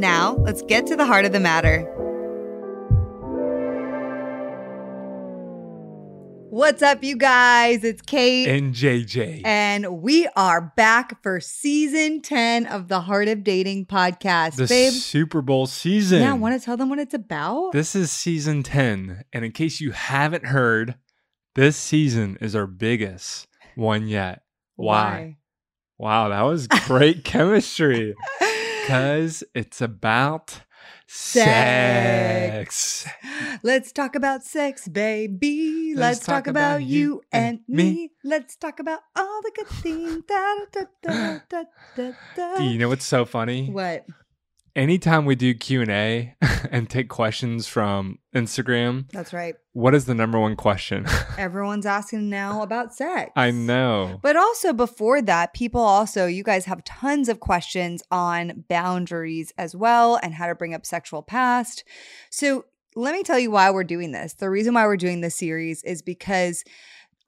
Now, let's get to the heart of the matter. What's up, you guys? It's Kait. And JJ. And we are back for season 10 of the Heart of Dating podcast. the Babe, Super Bowl season. yeah, want to tell them what it's about? This is season 10. And in case you haven't heard, this season is our biggest one yet. Why? Wow, that was great chemistry. Because it's about sex. Let's talk about sex, baby. Let's, talk, about, you and me. Let's talk about all the good things. Da, da, da, da. You know what's so funny? What? Anytime we do Q&A and take questions from Instagram, That's right. what is the number one question? Everyone's asking now about sex. I know. But also before that, people also, you guys have tons of questions on boundaries as well and how to bring up sexual past. So let me tell you why we're doing this. The reason why we're doing this series is because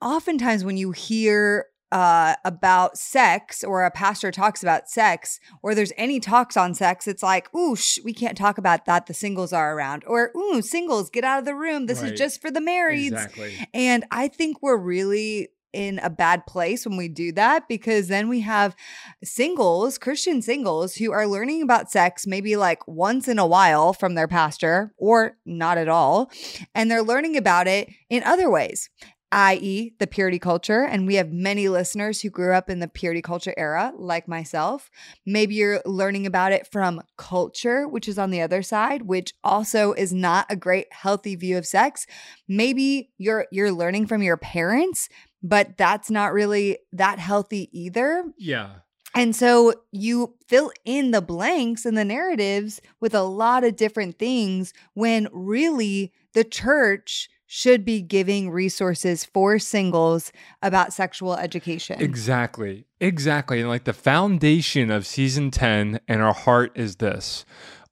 oftentimes when you hear uh, about sex or a pastor talks about sex or there's any talks on sex, it's like, ooh, sh- we can't talk about that. The singles are around. Or, ooh, singles, get out of the room. This Right. is just for the marrieds. Exactly. And I think we're really in a bad place when we do that because then we have singles, Christian singles, who are learning about sex maybe like once in a while from their pastor or not at all. And they're learning about it in other ways. I.e., the purity culture. And we have many listeners who grew up in the purity culture era, like myself. Maybe you're learning about it from culture, which is on the other side, which also is not a great healthy view of sex maybe you're you're learning from your parents but that's not really that healthy either Yeah. and so you fill in the blanks and the narratives with a lot of different things when really the church should be giving resources for singles about sexual education. Exactly. Exactly. And like the foundation of season 10 and our heart is this.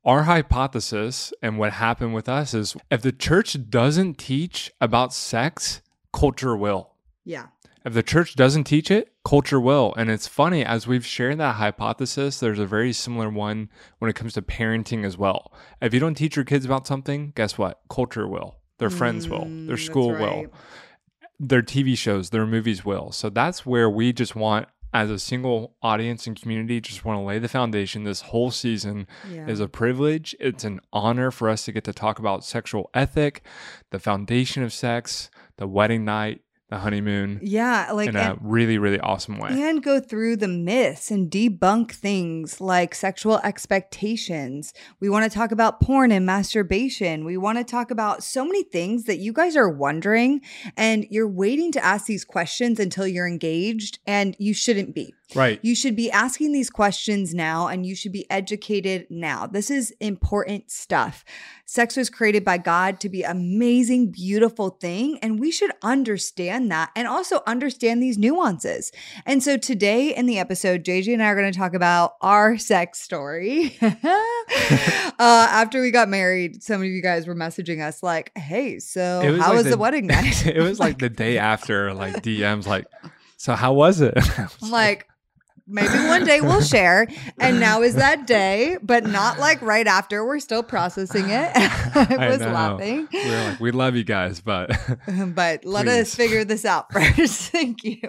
Our hypothesis and what happened with us is if the church doesn't teach about sex, culture will. yeah. If the church doesn't teach it, culture will. And it's funny, as we've shared that hypothesis, there's a very similar one when it comes to parenting as well. If you don't teach your kids about something, guess what? Culture will. Their friends will. Mm, Their school right. will their TV shows, their movies will. So that's where we just want, as a single audience and community, just want to lay the foundation. This whole season Yeah. is a privilege. It's an honor for us to get to talk about sexual ethic, the foundation of sex, the wedding night, the honeymoon, yeah, like in and- a really, really awesome way. and go through the myths and debunk things like sexual expectations. We want to talk about porn and masturbation. We want to talk about so many things that you guys are wondering and you're waiting to ask these questions until you're engaged and you shouldn't be. Right. You should be asking these questions now and you should be educated now. This is important stuff. Sex was created by God to be amazing, beautiful thing and we should understand that and also understand these nuances. And so today in the episode JJ and I are going to talk about our sex story. uh, after we got married, some of you guys were messaging us like, "Hey, so was how like was the- the wedding night?" it was like the day after, like DMs, like, so how was it? Was I'm like, maybe one day we'll share. And now is that day, but not like right after. We're still processing it. I I was know. laughing. we were like, we love you guys, but But let us figure this out first. Thank you.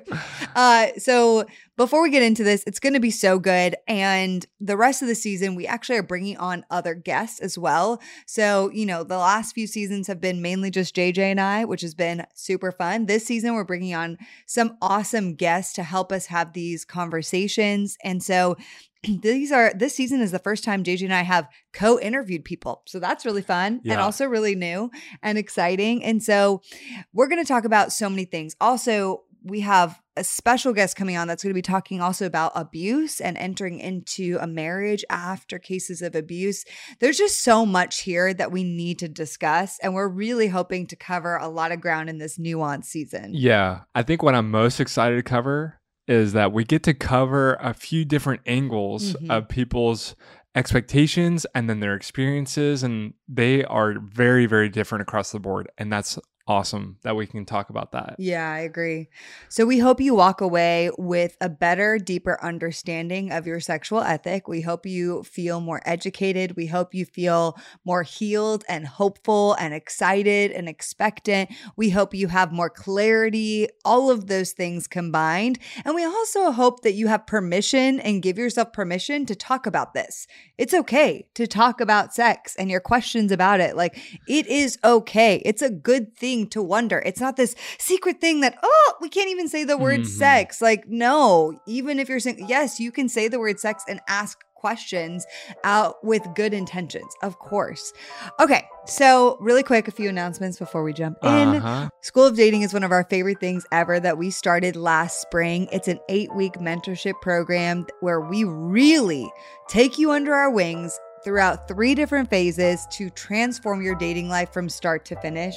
Uh, so before we get into this, it's going to be so good. And the rest of the season, we actually are bringing on other guests as well. So, you know, the last few seasons have been mainly just JJ and I, which has been super fun. This season, we're bringing on some awesome guests to help us have these conversations. And so, these are this season is the first time JJ and I have co-interviewed people. So that's really fun and also really new and exciting. And so we're going to talk about so many things. Also, we have a special guest coming on that's going to be talking also about abuse and entering into a marriage after cases of abuse. There's just so much here that we need to discuss. And we're really hoping to cover a lot of ground in this nuanced season. Yeah. I think what I'm most excited to cover is that we get to cover a few different angles Mhm. of people's expectations and then their experiences. And they are very, very different across the board. And that's awesome that we can talk about that. Yeah, I agree. So we hope you walk away with a better, deeper understanding of your sexual ethic. We hope you feel more educated. We hope you feel more healed and hopeful and excited and expectant. We hope you have more clarity, all of those things combined. And we also hope that you have permission and give yourself permission to talk about this. It's okay to talk about sex and your questions about it. Like, it is okay. It's a good thing to wonder. It's not this secret thing that, oh, we can't even say the word Mhm. sex. Like, no, even if you're saying, yes, you can say the word sex and ask questions out with good intentions, of course. Okay, so really quick, a few announcements before we jump in. Uh-huh. School of Dating is one of our favorite things ever that we started last spring. It's an eight week mentorship program where we really take you under our wings throughout three different phases to transform your dating life from start to finish.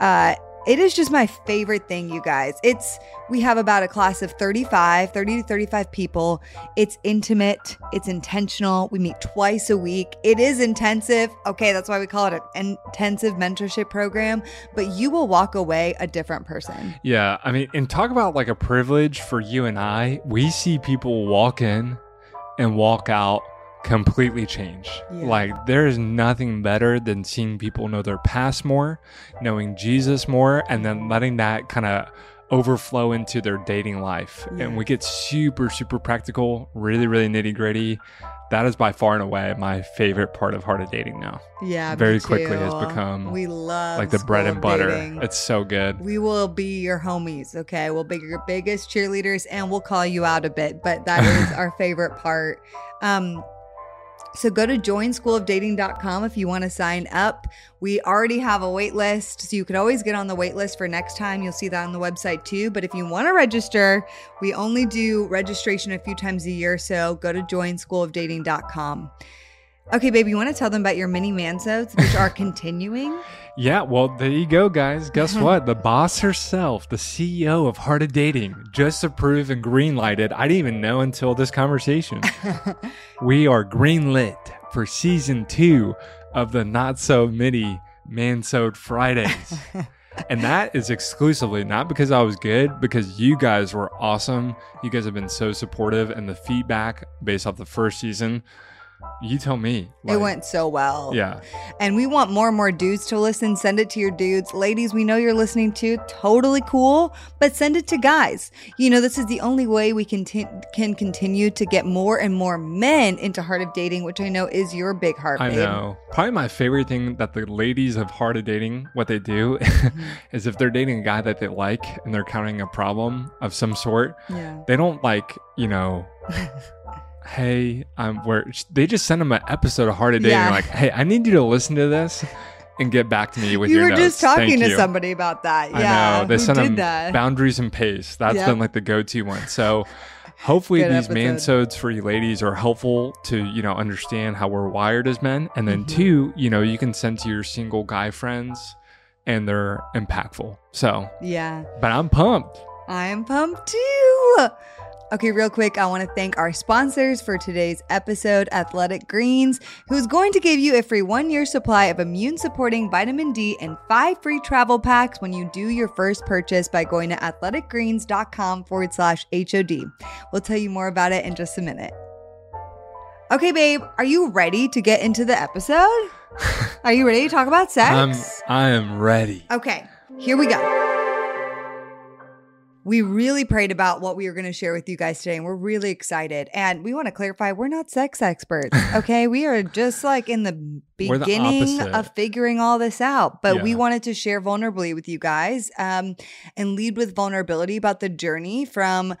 Uh, it is just my favorite thing, you guys. It's, we have about a class of 35, 30 to 35 people. It's intimate, it's intentional. We meet twice a week. It is intensive. Okay, that's why we call it an intensive mentorship program but you will walk away a different person. Yeah, I mean, and talk about like a privilege for you and I. We see people walk in and walk out completely changed. Yeah. Like, there is nothing better than seeing people know their past more, knowing Jesus more, and then letting that kind of overflow into their dating life. Yeah. And we get super, super practical, really, really nitty gritty. That is by far and away my favorite part of Heart of Dating now. Yeah, Very quickly has become, we love like the bread and butter. dating. It's so good. we will be your homies, okay? We'll be your biggest cheerleaders and we'll call you out a bit, but that is our favorite part. Um so go to joinschoolofdating.com if you want to sign up. We already have a wait list, so you could always get on the wait list for next time. You'll see that on the website too. But if you want to register, we only do registration a few times a year, so go to joinschoolofdating.com. Okay, baby, you want to tell them about your mini mansodes, which are continuing? Yeah, well, there you go, guys. Guess what? The boss herself, the CEO of Heart of Dating, just approved and greenlighted. I didn't even know until this conversation. we are greenlit for season two of the Not So Mini Mansode Fridays. and that is exclusively not because I was good, because you guys were awesome. You guys have been so supportive, and the feedback based off the first season, you tell me. it went so well. Yeah. And we want more and more dudes to listen. Send it to your dudes. Ladies, we know you're listening to. Totally cool. But send it to guys. You know, this is the only way we can, t- can continue to get more and more men into Heart of Dating, which I know is your big heart, I know. Probably my favorite thing that the ladies of Heart of Dating, what they do Mm-hmm. is if they're dating a guy that they like and they're counting a problem of some sort, Yeah. they don't like, you know, hey, I'm where they just send them an episode of Heart of Dating. Yeah. Like, hey, I need you to listen to this and get back to me with you your were notes. just talking Thank to you. somebody about that. I Yeah. know. They who send them that? boundaries and pace. That's Yep. been like the go-to one. So hopefully Good these episode. mansodes for you ladies are helpful to, you know, understand how we're wired as men. And then Mhm. two, you know, you can send to your single guy friends and they're impactful. So, yeah. but I'm pumped. I'm pumped too. Okay, real quick, I want to thank our sponsors for today's episode, Athletic Greens, who's going to give you a free one year supply of immune supporting vitamin D and five free travel packs when you do your first purchase by going to athleticgreens.com forward slash HOD. We'll tell you more about it in just a minute. Okay, babe, are you ready to get into the episode? Are you ready to talk about sex? I'm I am ready. Okay, here we go. We really prayed about what we were going to share with you guys today, and we're really excited. And we want to clarify we're not sex experts, okay? we are just like in the We're the beginning of figuring all this out. But we wanted to share vulnerably with you guys um, and lead with vulnerability about the journey from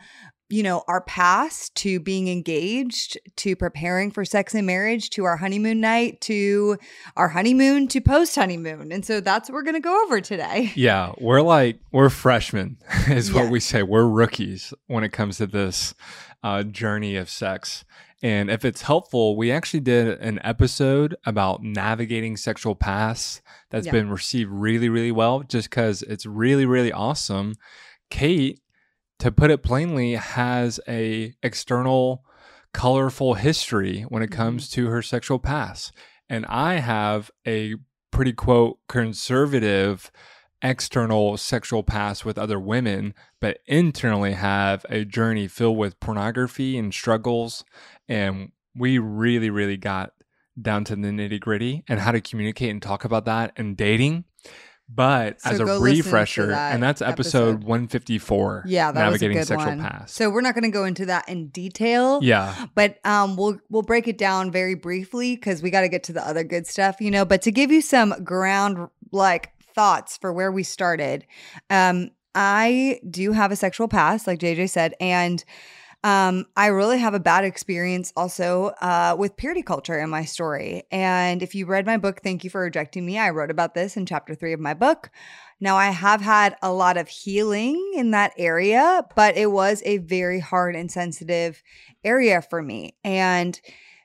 you know, our past to being engaged to preparing for sex and marriage to our honeymoon night to our honeymoon to post honeymoon. And so that's what we're going to go over today. Yeah, we're like, we're freshmen, is Yeah. what we say. We're rookies when it comes to this uh, journey of sex. And if it's helpful, we actually did an episode about navigating sexual paths that's Yeah. been received really, really well, just because it's really, really awesome. Kait, to put it plainly, has a external, colorful history when it Mhm. comes to her sexual past, and I have a pretty quote conservative external sexual past with other women, but internally have a journey filled with pornography and struggles. And we really, really got down to the nitty gritty and how to communicate and talk about that and dating. But So as a go listen to refresher, that and that's episode, episode. 154 Yeah, that Navigating was a good Sexual one. Past. So we're not going to go into that in detail. yeah. But um, we'll we'll break it down very briefly because we got to get to the other good stuff, you know. But to give you some ground like thoughts for where we started, um, I do have a sexual past, like JJ said, and um, I really have a bad experience also uh, with purity culture in my story. And if you read my book, thank you for rejecting me. I wrote about this in chapter three of my book. Now, I have had a lot of healing in that area, but it was a very hard and sensitive area for me. And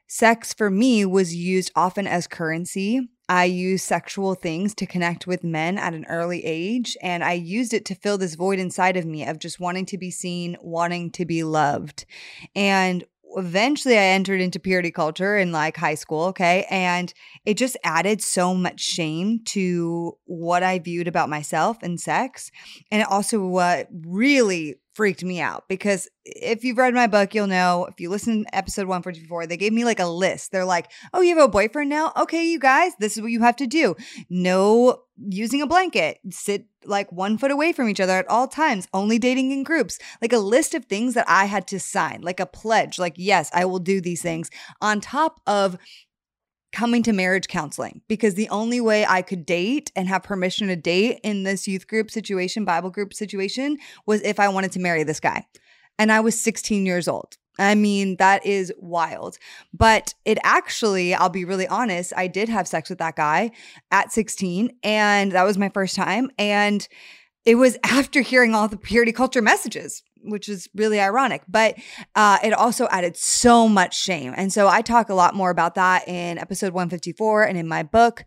sex for me was used often as currency. I used sexual things to connect with men at an early age, and I used it to fill this void inside of me of just wanting to be seen, wanting to be loved. And eventually I entered into purity culture in like high school, okay? And it just added so much shame to what I viewed about myself and sex. And it also what really freaked me out because if you've read my book, you'll know if you listen to episode 144, they gave me like a list. They're like, oh, you have a boyfriend now? Okay, you guys, this is what you have to do. No using a blanket, sit like one foot away from each other at all times, only dating in groups, like a list of things that I had to sign, like a pledge, like, yes, I will do these things on top of coming to marriage counseling because the only way I could date and have permission to date in this youth group situation, Bible group situation, was if I wanted to marry this guy. And I was 16 years old. I mean, that is wild. But it actually, I'll be really honest, I did have sex with that guy at 16, and that was my first time. And it was after hearing all the purity culture messages, which is really ironic. But uh, it also added so much shame. And so I talk a lot more about that in episode 154 and in my book.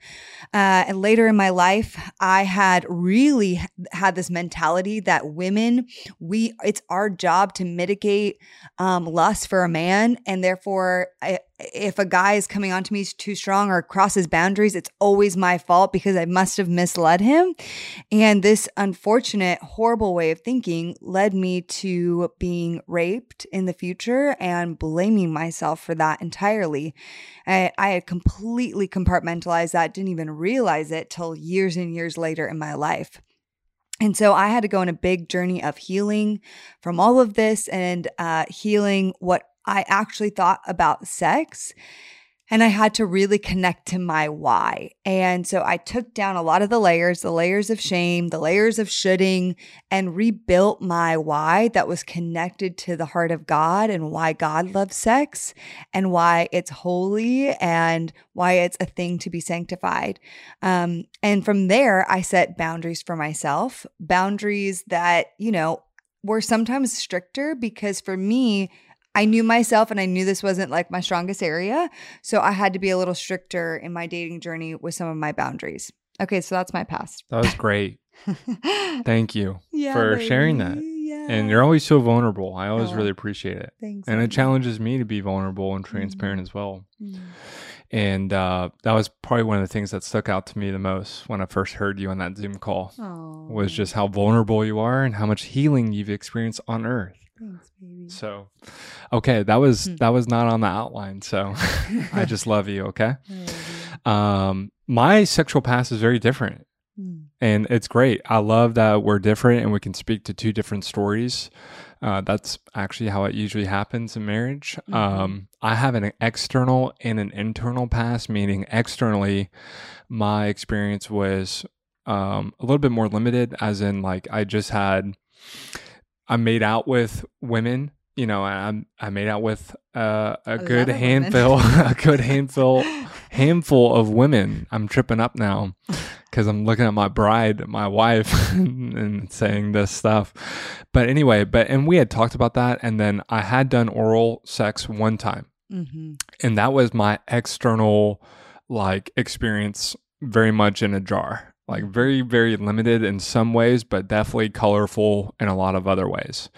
Uh, and later in my life, I had really had this mentality that women, we, it's our job to mitigate um, lust for a man. And therefore, if a guy is coming onto me too strong or crosses boundaries, it's always my fault because I must have misled him. And this unfortunate, horrible way of thinking led me to being raped in the future and blaming myself for that entirely. I, I had completely compartmentalized that, didn't even realize it till years and years later in my life. And so I had to go on a big journey of healing from all of this and uh, healing what I actually thought about sex. And I had to really connect to my why. And so I took down a lot of the layers, the layers of shame, the layers of shoulding, and rebuilt my why that was connected to the heart of God and why God loves sex and why it's holy and why it's a thing to be sanctified. Um, and from there, I set boundaries for myself, boundaries that, you know, were sometimes stricter because for me, I knew myself and I knew this wasn't like my strongest area. So I had to be a little stricter in my dating journey with some of my boundaries. Okay, so that's my past. That was great. Thank you yeah, for sharing that. Yeah. And you're always so vulnerable. I always Oh. really appreciate it. Thanks. And it challenges me to be vulnerable and transparent as well. Mm. And uh, that was probably one of the things that stuck out to me the most when I first heard you on that Zoom call was just how vulnerable you are and how much healing you've experienced on earth. Thanks, baby. So, okay, that was Hmm. that was not on the outline. So, I just love you. Okay, love you. um, my sexual past is very different, Mm. and it's great. I love that we're different and we can speak to two different stories. Uh, that's actually how it usually happens in marriage. Mhm. Um, I have an external and an internal past, meaning externally, my experience was um, a little bit more limited, as in, like, I just had, I made out with women, you know, I I made out with uh, a, A good lot of women. handful, a good handful, handful of women. I'm tripping up now because I'm looking at my bride, my wife, and saying this stuff. But anyway, but and we had talked about that, and then I had done oral sex one time, hmm and that was my external like experience, very much in a jar. Like very, very limited in some ways, but definitely colorful in a lot of other ways.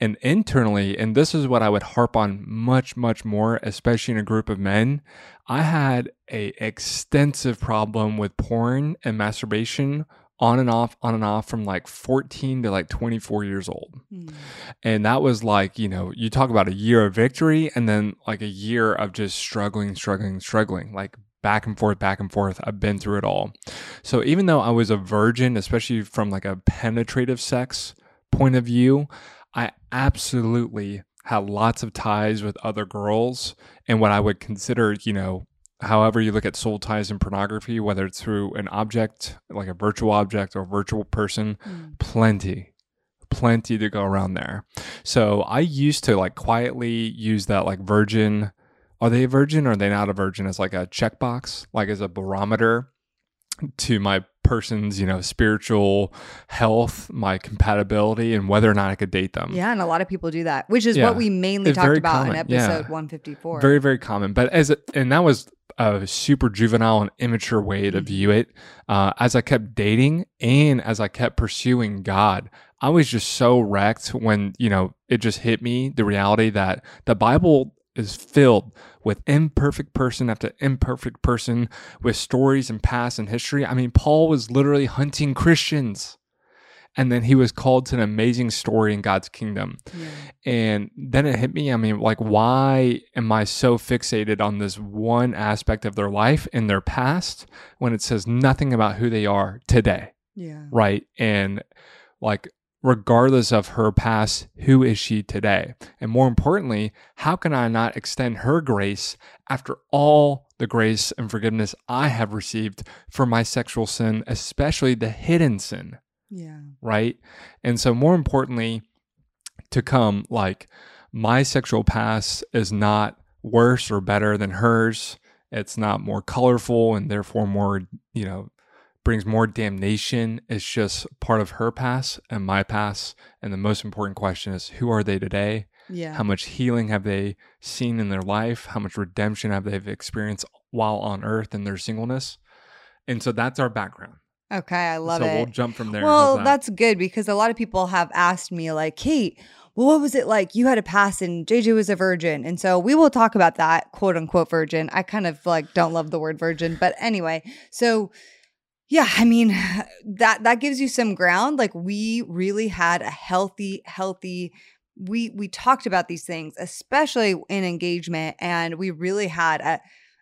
And internally and this is what i would harp on much much more especially in a group of men i had a extensive problem with porn and masturbation on and off on and off from like 14 to like 24 years old. Hmm. And that was like you know you talk about a year of victory and then like a year of just struggling struggling struggling. Like back and forth back and forth. I've been through it all. So even though i was a virgin especially from like a penetrative sex point of view i absolutely had lots of ties with other girls and what i would consider you know however you look at soul ties in pornography whether it's through an object like a virtual object or a virtual person Mm. plenty plenty to go around there. So i used to like quietly use that like virgin are they a virgin or are they not a virgin as like a checkbox like as a barometer to my person's you know spiritual health my compatibility and whether or not i could date them Yeah, and a lot of people do that, which is Yeah. what we mainly It's talked about in common, yeah. episode 154. very very common but as a, and that was a super juvenile and immature way to Mhm. view it uh, as i kept dating and as i kept pursuing god i was just so wrecked when you know it just hit me the reality that the bible is filled with imperfect person after imperfect person with stories and past and history i mean paul was literally hunting christians and then he was called to an amazing story in god's kingdom Yeah. and then it hit me. I mean, like, why am I so fixated on this one aspect of their life in their past when it says nothing about who they are today? Yeah. Right. And like, regardless of her past, who is she today? And more importantly, how can I not extend her grace after all the grace and forgiveness I have received for my sexual sin, especially the hidden sin? Yeah. right? And so, more importantly, to come, like my sexual past is not worse or better than hers. It's not more colorful and therefore more, you know, brings more damnation. It's just part of her past and my past. And the most important question is who are they today? Yeah. How much healing have they seen in their life? How much redemption have they experienced while on earth in their singleness? And so that's our background. okay, I love so it. we'll jump from there. Well, that? that's good because a lot of people have asked me, like, Kait, well, what was it like? You had a pass and JJ was a virgin. And so we will talk about that, quote unquote virgin. I kind of like don't love the word virgin, but anyway. So yeah, I mean, that that gives you some ground. Like we really had a healthy, healthy we we talked about these things, especially in engagement, and we really had a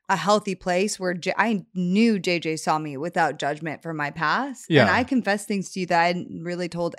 a healthy place where J- I knew JJ saw me without judgment for my past. And I confessed things to you that I hadn't really told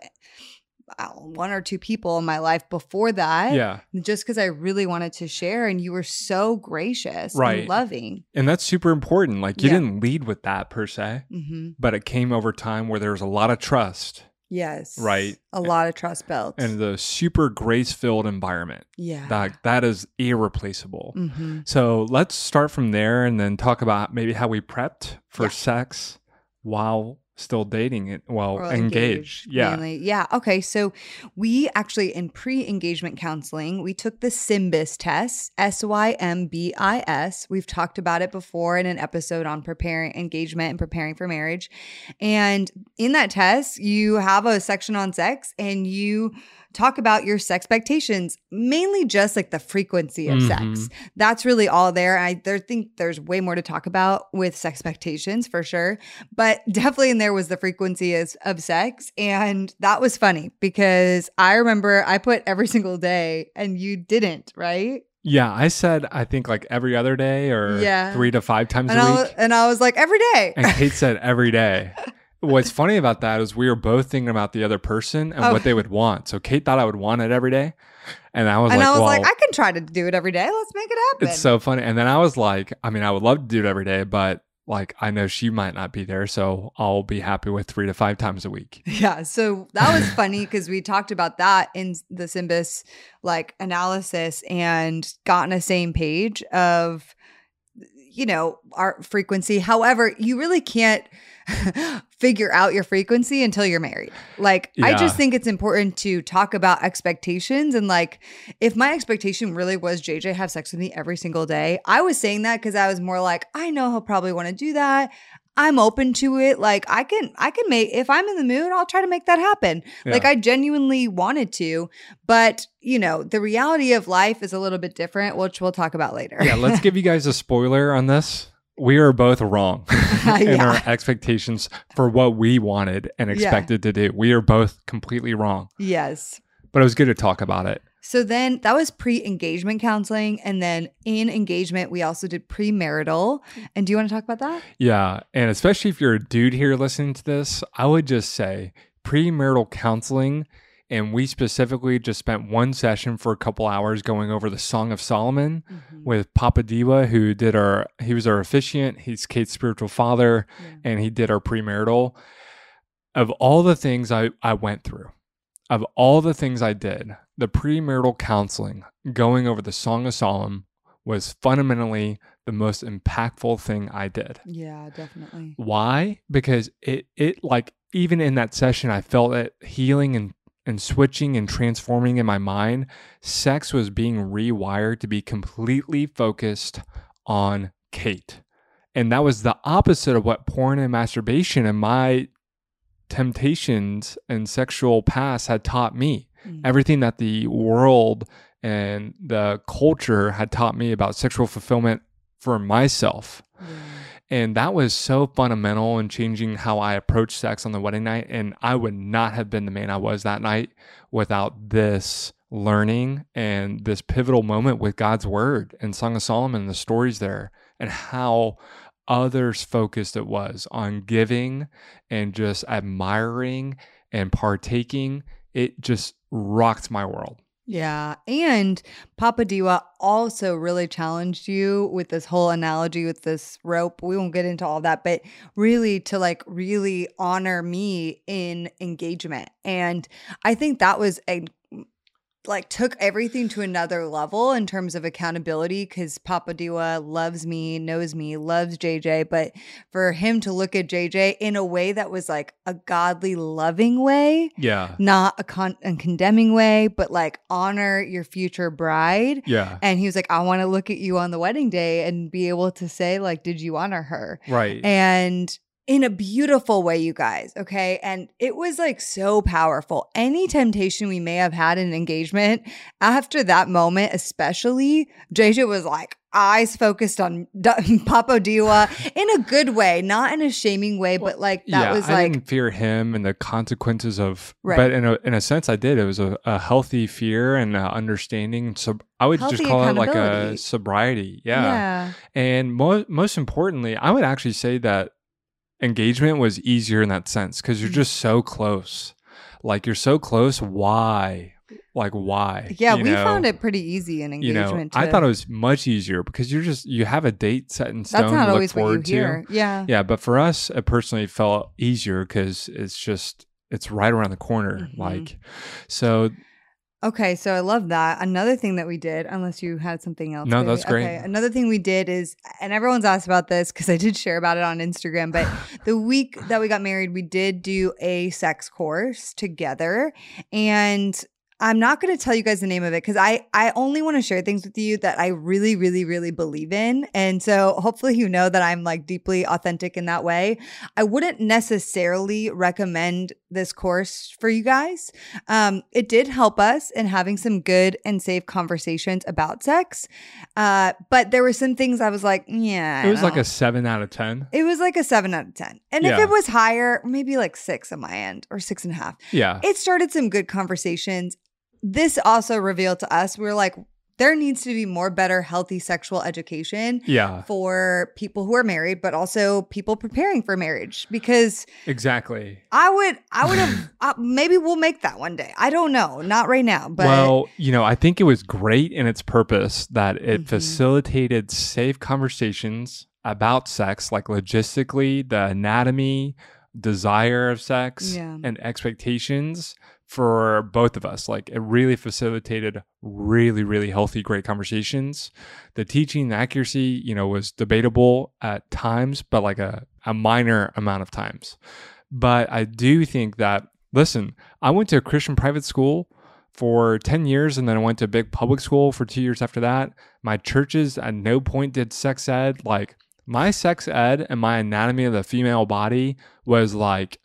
one or two people in my life before that. yeah. Just because I really wanted to share. And you were so gracious Right. and loving. And that's super important. Like you Yeah. didn't lead with that per se, hmm but it came over time where there was a lot of trust Yes. Right. A lot of trust built. and the super grace filled environment. yeah. That that is irreplaceable. hmm So let's start from there and then talk about maybe how we prepped for Yeah. sex while still dating it while Or engaged. Yeah. mainly. Yeah. Okay. So we actually, in pre engagement counseling, we took the SYMBIS test, S Y M B I S. We've talked about it before in an episode on preparing engagement and preparing for marriage. And in that test, you have a section on sex and you talk about your sex expectations, mainly just like the frequency of sex. Mhm. That's really all there. I there think there's way more to talk about with sex expectations for sure. But definitely in there was the frequency of, of sex. And that was funny because I remember I put every single day and you didn't, right? Yeah. I said I think like every other day or Yeah. three to five times And a I, week. and I was like, every day. And Kait said every day. What's funny about that is we were both thinking about the other person and Oh. what they would want. So Kait thought I would want it every day. And I was and like, I was well, like, I can try to do it every day. Let's make it happen. it's so funny. And then I was like, I mean, I would love to do it every day, but like I know she might not be there, so I'll be happy with three to five times a week. Yeah. So that was funny because we talked about that in the SYMBIS like analysis and got on the same page of, you know, our frequency. However, you really can't figure out your frequency until you're married. Like, I just think it's important to talk about expectations. And like, if my expectation really was JJ have sex with me every single day, I was saying that because I was more like, I know he'll probably want to do that. I'm open to it. Like I can, I can make if I'm in the mood, I'll try to make that happen. Like I genuinely wanted to, but you know, the reality of life is a little bit different, which we'll talk about later. yeah, let's give you guys a spoiler on this. We are both wrong in Yeah. our expectations for what we wanted and Yeah. expected to do. We are both completely wrong, yes. but it was good to talk about it. So then that was pre engagement counseling. And then in engagement, we also did premarital. And do you want to talk about that? Yeah. And especially if you're a dude here listening to this, I would just say premarital counseling. And we specifically just spent one session for a couple hours going over the Song of Solomon mm-hmm. with Papa Diwa, who did our, he was our officiant. He's Kait's spiritual father, and he did our premarital. Of all the things I, I went through, of all the things I did, the premarital counseling, going over the Song of Solomon, was fundamentally the most impactful thing I did. Yeah, definitely. Why? Because it it like even in that session I felt it healing and and switching and transforming in my mind. Sex was being rewired to be completely focused on Kait. And that was the opposite of what porn and masturbation and my temptations and sexual past had taught me. Mm. Everything that the world and the culture had taught me about sexual fulfillment for myself. Yeah. And that was so fundamental in changing how I approached sex on the wedding night. And I would not have been the man I was that night without this learning and this pivotal moment with God's word and Song of Solomon, and the stories there, and how others focused it was on giving and just admiring and partaking. It just rocked my world. Yeah. And Papa Diwa also really challenged you with this whole analogy with this rope. We won't get into all that, but really to like really honor me in engagement. And I think that was a like took everything to another level in terms of accountability because Papa Diwa loves me, knows me, loves JJ. But for him to look at JJ in a way that was like a godly, loving way, Yeah. not a, con- a condemning way, but like honor your future bride. Yeah. And he was like, I want to look at you on the wedding day and be able to say, like, did you honor her? Right. And in a beautiful way, you guys. Okay. And it was like so powerful. Any temptation we may have had in engagement after that moment, especially, JJ was like, eyes focused on D- Papa Diwa in a good way, not in a shaming way, but like that yeah, was I like, didn't fear him and the consequences of, Right. but in a in a sense, I did. It was a, a healthy fear and uh understanding. So I would just call it like a sobriety. Yeah, yeah. and mo- most importantly, I would actually say that engagement was easier in that sense because you're Mhm. just so close. Like you're so close. Why? Like why? Yeah, You we know? found it pretty easy in You know, engagement. I thought it was much easier because you're just you have a date set in stone that's not always what you forward to. hear. Yeah. Yeah, but for us, it personally felt easier because it's just it's right around the corner. Mhm. Like, so Okay, so I love that. Another thing that we did, unless you had something else. No, baby. that's great. Okay, another thing we did is, and everyone's asked about this because I did share about it on Instagram. But the week that we got married, we did do a sex course together, and I'm not going to tell you guys the name of it because I I only want to share things with you that I really really really believe in, and so hopefully you know that I'm like deeply authentic in that way. I wouldn't necessarily recommend this course for you guys. Um, it did help us in having some good and safe conversations about sex, uh, but there were some things I was like, yeah, I it was like don't- a seven out of ten. it was like a seven out of ten, and if it was higher, maybe like six on my end or six and a half Yeah, it started some good conversations. This also revealed to us we are like, there needs to be more better, healthy sexual education yeah, for people who are married, but also people preparing for marriage. Because exactly. I would, I would have, uh, maybe we'll make that one day. I don't know, not right now, but well, you know, I think it was great in its purpose that it Mhm. facilitated safe conversations about sex, like logistically, the anatomy, desire of sex, Yeah. and expectations for both of us. Like it really facilitated really, really healthy, great conversations. The teaching the accuracy, you know, was debatable at times, but like a, a minor amount of times. But I do think that, listen, I went to a Christian private school for 10 years and then I went to a big public school for two years after that. My churches at no point did sex ed. Like my sex ed and my anatomy of the female body was like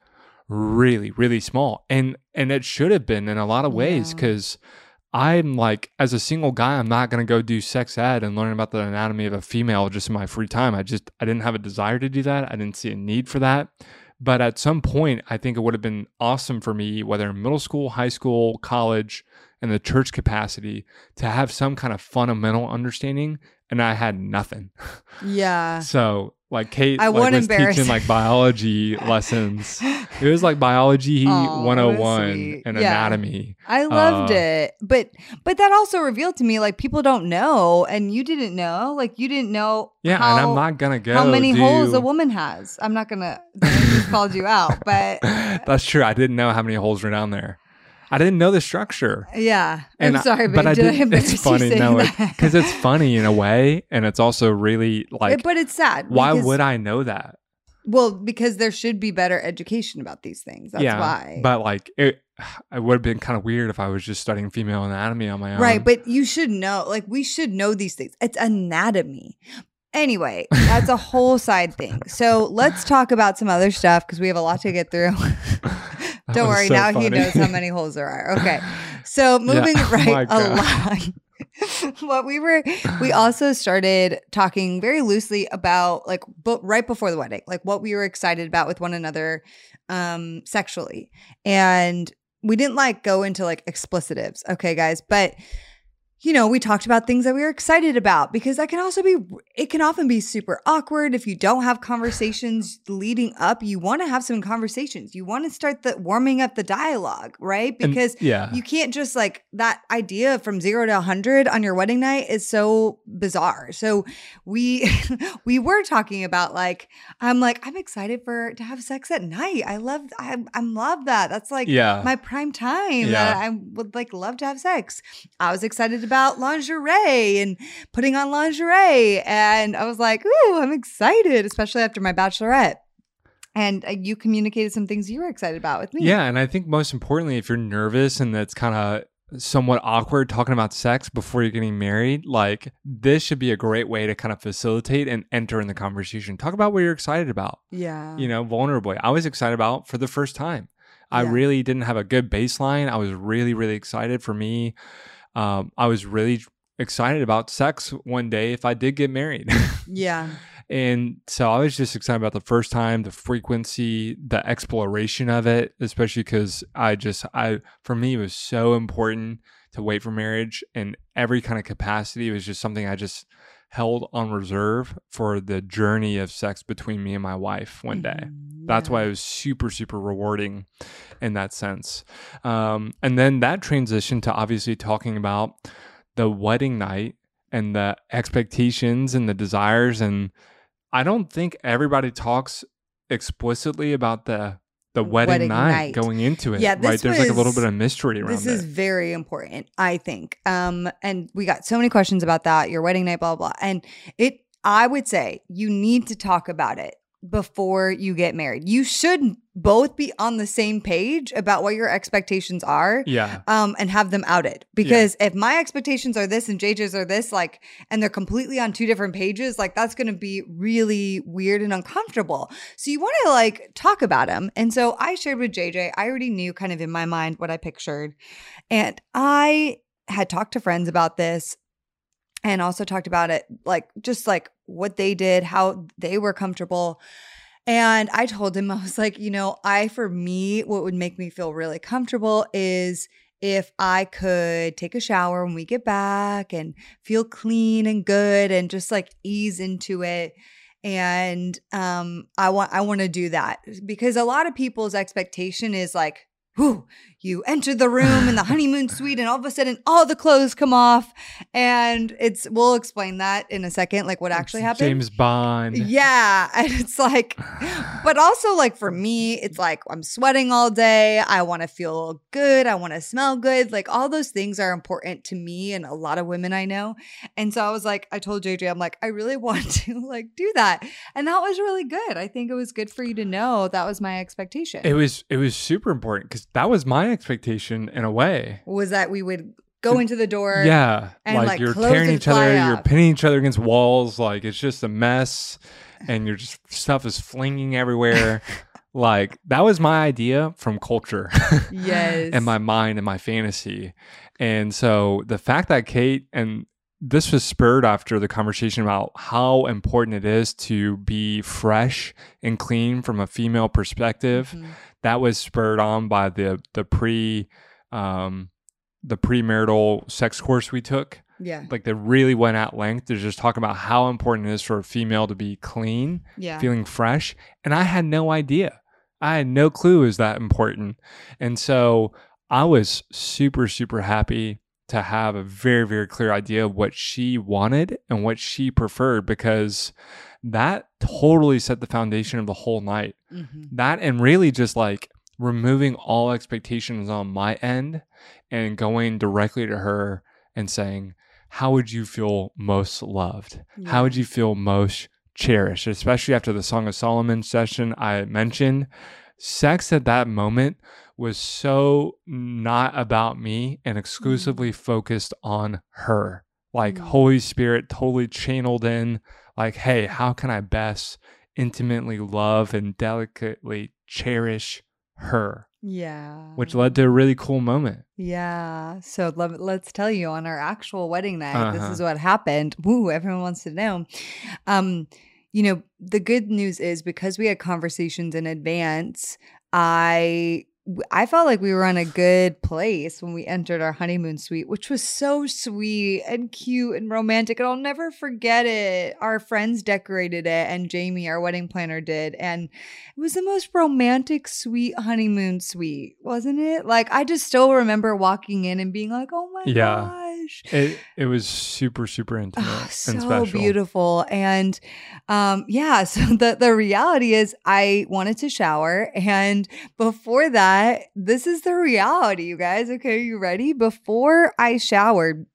really, really small. And and it should have been in a lot of ways Yeah. because I'm like, as a single guy, I'm not gonna go do sex ed and learn about the anatomy of a female just in my free time. I just I didn't have a desire to do that. I didn't see a need for that. But at some point, I think it would have been awesome for me, whether in middle school, high school, college, and the church capacity, to have some kind of fundamental understanding. And I had nothing. Yeah. So like Kait I like, was teaching like biology lessons. It was like biology was 101 and Yeah. anatomy. I loved Uh, it. But but that also revealed to me like people don't know and you didn't know. Like you didn't know Yeah, how, and I'm not gonna go. how many do... holes a woman has. I'm not gonna I just called you out, but That's true. I didn't know how many holes were down there. I didn't know the structure. yeah. And I'm sorry, but. I did I did. It's funny, no, because it's funny in a way, and it's also really like, but it's sad. why would I know that? Well, because there should be better education about these things. That's yeah, why. But like, it, it would have been kind of weird if I was just studying female anatomy on my own. Right, but you should know, like, we should know these things. It's anatomy. Anyway, that's a whole side thing. So let's talk about some other stuff because we have a lot to get through. Don't worry, so now he knows how many holes there are. Okay. So moving Oh my right God. along. what we were we also started talking very loosely about like but right before the wedding, like what we were excited about with one another um sexually. And we didn't like go into like explicitives, okay guys, but you know, we talked about things that we were excited about because that can also be, it can often be super awkward if you don't have conversations leading up. You want to have some conversations. You want to start the warming up the dialogue, right? And- Because yeah, you can't just like that idea from zero to 100 on your wedding night is so bizarre. So we, we were talking about like, I'm like, I'm excited for to have sex at night. I love, I, I love that. That's like, yeah, my prime time Yeah. that I would like love to have sex. I was excited about lingerie and putting on lingerie. And I was like, ooh, I'm excited, especially after my bachelorette. And uh, you communicated some things you were excited about with me. yeah. And I think most importantly, if you're nervous and that's kind of somewhat awkward talking about sex before you're getting married, like this should be a great way to kind of facilitate and enter in the conversation. Talk about what you're excited about. Yeah. you know, vulnerably. I was excited about for the first time. I Yeah. really didn't have a good baseline. I was really, really excited for me. Um, I was really excited about sex one day if I did get married. Yeah. and so I was just excited about the first time, the frequency, the exploration of it, especially because I just, I, for me, it was so important to wait for marriage in every kind of capacity. It was just something I just held on reserve for the journey of sex between me and my wife one day. Mhm. That's why it was super, super rewarding in that sense. Um, and then that transition to obviously talking about the wedding night and the expectations and the desires. And I don't think everybody talks explicitly about the the wedding, Wedding night, night. going into it. Yeah, right. this There's like a little bit of mystery around it. This is very important, I think. Um, and we got so many questions about that, your wedding night, blah, blah, blah. And it, I would say you need to talk about it before you get married. You should both be on the same page about what your expectations are. yeah. Um, and have them outed because if my expectations are this and JJ's are this, like, and they're completely on two different pages, like that's going to be really weird and uncomfortable. So you want to like talk about them. And so I shared with JJ, I already knew kind of in my mind what I pictured. And I had talked to friends about this and also talked about it, like just like what they did, how they were comfortable. And I told him, I was like, you know, I, for me, what would make me feel really comfortable is if I could take a shower when we get back and feel clean and good and just like ease into it. And um, I want I want to do that because a lot of people's expectation is like, whew, you enter the room in the honeymoon suite and all of a sudden all the clothes come off. And it's we'll explain that in a second like what actually happened. James Bond. yeah and it's like but also like for me it's like i'm sweating all day. I want to feel good. I want to smell good. Like all those things are important to me and a lot of women i know. And so i was like i told jj i'm like i really want to like do that. And that was really good. I think it was good for you to know. That was my expectation. It was it was super important because that was my expectation in a way. was that we would go into the door Yeah, and, like, like, you're tearing each other, fly you're pinning each other against walls. Like it's just a mess, and you're just stuff is flinging everywhere. like that was my idea from culture. yes and my mind and my fantasy. And so the fact that Kait and this was spurred after the conversation about how important it is to be fresh and clean from a female perspective. Mhm. That was spurred on by the the pre um the premarital sex course we took. yeah Like they really went at length to just talk about how important it is for a female to be clean yeah feeling fresh. And I had no idea. I had no clue it was that important. And so I was super, super happy to have a very, very clear idea of what she wanted and what she preferred because that totally set the foundation of the whole night. Mhm. That and really just like removing all expectations on my end and going directly to her and saying, How would you feel most loved? How would you feel most cherished? Especially after the Song of Solomon session I mentioned. Sex at that moment was so not about me and exclusively focused on her. Like Mm. Holy Spirit totally channeled in, like, hey, how can I best intimately love and delicately cherish her? yeah Which led to a really cool moment. Yeah. So let, let's tell you on our actual wedding night, this Uh-huh. is what happened. Woo, everyone wants to know. Um, you know, the good news is because we had conversations in advance, I I felt like we were in a good place when we entered our honeymoon suite, which was so sweet and cute and romantic. And I'll never forget it. Our friends decorated it, and Jamie, our wedding planner, did. And it was the most romantic, sweet honeymoon suite, wasn't it? Like, I just still remember walking in and being like, oh my Yeah. Gosh. It it was super, super intimate Oh, and so special. beautiful and um yeah so the the reality is i wanted to shower and before that this is the reality you guys okay you ready before i showered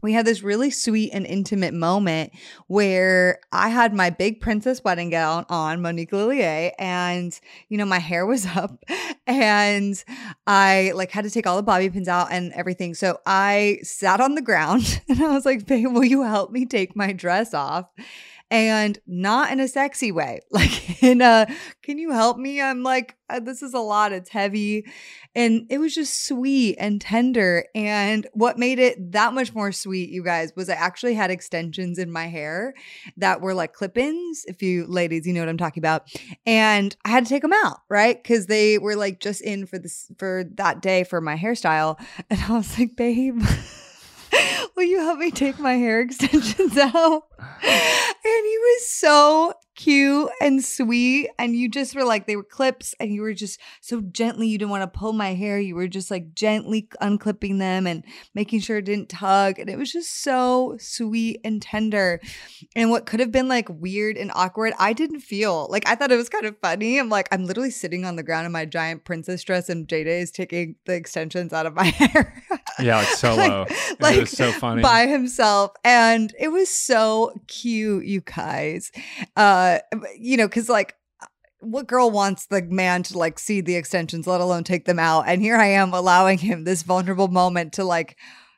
we had this really sweet and intimate moment where I had my big princess wedding gown on, Monique Lhuillier, and you know, my hair was up and I like had to take all the bobby pins out and everything. So I sat on the ground and I was like, babe, will you help me take my dress off? And not in a sexy way, like in a, can you help me? I'm like, uh, this is a lot. It's heavy. And it was just sweet and tender. And what made it that much more sweet, you guys, was I actually had extensions in my hair that were like clip ins. If you ladies, you know what I'm talking about. And I had to take them out, right? Because they were like just in for this, for that day for my hairstyle. And I was like, babe, will you help me take my hair extensions out? And he was so cute and sweet. And you just were like, they were clips, and you were just so gently. You didn't want to pull my hair. You were just like gently unclipping them and making sure it didn't tug. And it was just so sweet and tender. And what could have been like weird and awkward, I didn't feel like I thought it was kind of funny. I'm like, I'm literally sitting on the ground in my giant princess dress, and JJ is taking the extensions out of my hair. Yeah, like solo. And like, it was so funny. by himself and it was so cute you guys uh Uh, you know because like uh, what girl wants the man to like see the extensions let alone take them out? And here i am allowing him this vulnerable moment to like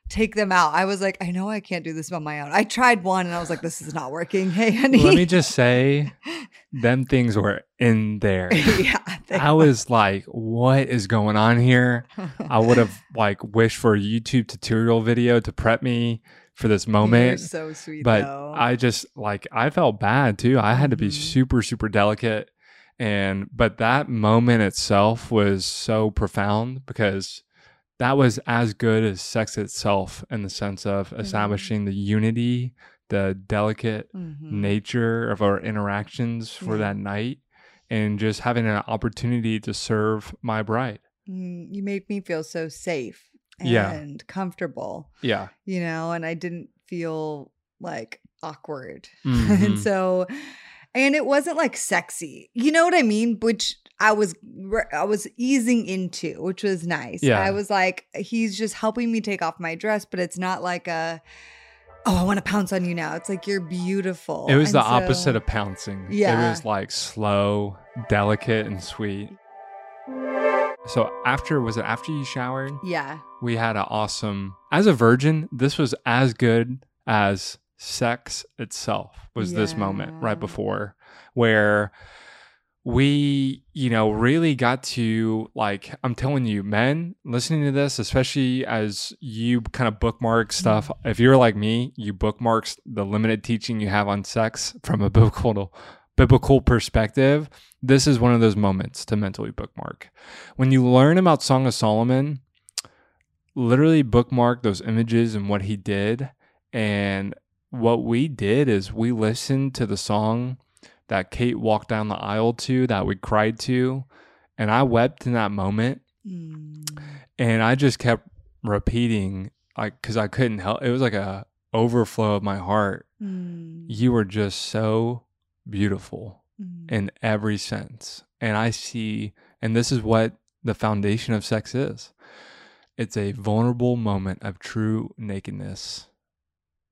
take them out. I was like i know i can't do this on my own. I tried one and i was like this is not working hey honey. Let me just say, them things were in there. yeah I was like, what is going on here? I would have like wished for a YouTube tutorial video to prep me for this You're moment. so sweet but though. I just like I felt bad too. I had to be Mhm. super super delicate and but that moment itself was so profound because that was as good as sex itself in the sense of establishing the unity, the delicate Mhm. nature of our interactions for that night and just having an opportunity to serve my bride. Mm, you made me feel so safe and Yeah. comfortable, Yeah. you know, and I didn't feel like awkward. Mhm. and so and it wasn't like sexy. You know what I mean? Which I was I was easing into, which was nice. Yeah. I was like he's just helping me take off my dress, but it's not like a oh, I want to pounce on you now. It's like you're beautiful. It was And the so- opposite of pouncing. Yeah. It was like slow, delicate, and sweet. So after was it after you showered? Yeah. We had an awesome as a virgin, this was as good as sex itself was this moment right before where we, you know, really got to like I'm telling you, men listening to this, especially as you kind of bookmark mm-hmm. stuff. If you're like me, you bookmarks the limited teaching you have on sex from a biblical biblical perspective. This is one of those moments to mentally bookmark. When you learn about Song of Solomon, literally bookmark those images and what he did. And what we did is we listened to the song that Kait walked down the aisle to, that we cried to. And I wept in that moment. Mm. And I just kept repeating, like, because I couldn't help. It was like a overflow of my heart. Mm. You were just so beautiful Mm. in every sense. And I see, and this is what the foundation of sex is it's a vulnerable moment of true nakedness.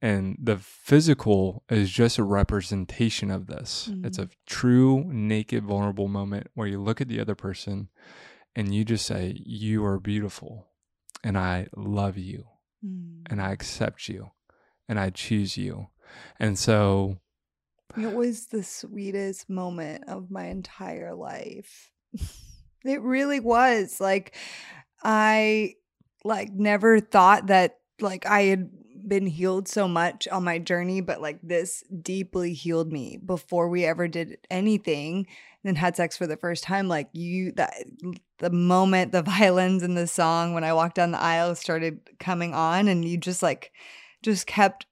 And the physical is just a representation of this. It's a true, naked, vulnerable moment where you look at the other person and you just say, You are beautiful, and I love you, Mm. and I accept you, and I choose you. And so, It was the sweetest moment of my entire life. it really was. Like I like never thought that like I had been healed so much on my journey, but like this deeply healed me before we ever did anything and had sex for the first time. Like you that the moment the violins and the song when I walked down the aisle started coming on and you just like just kept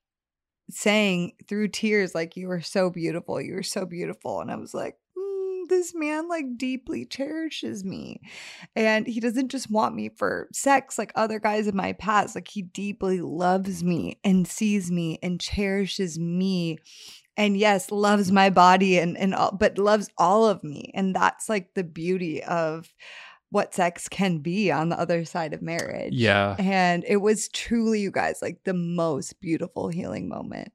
saying through tears like you were so beautiful you were so beautiful and i was like "Mm, this man like deeply cherishes me and he doesn't just want me for sex like other guys in my past like he deeply loves me and sees me and cherishes me and yes loves my body and and all, but loves all of me and that's like the beauty of what sex can be on the other side of marriage yeah. and it was truly, you guys, like the most beautiful healing moment.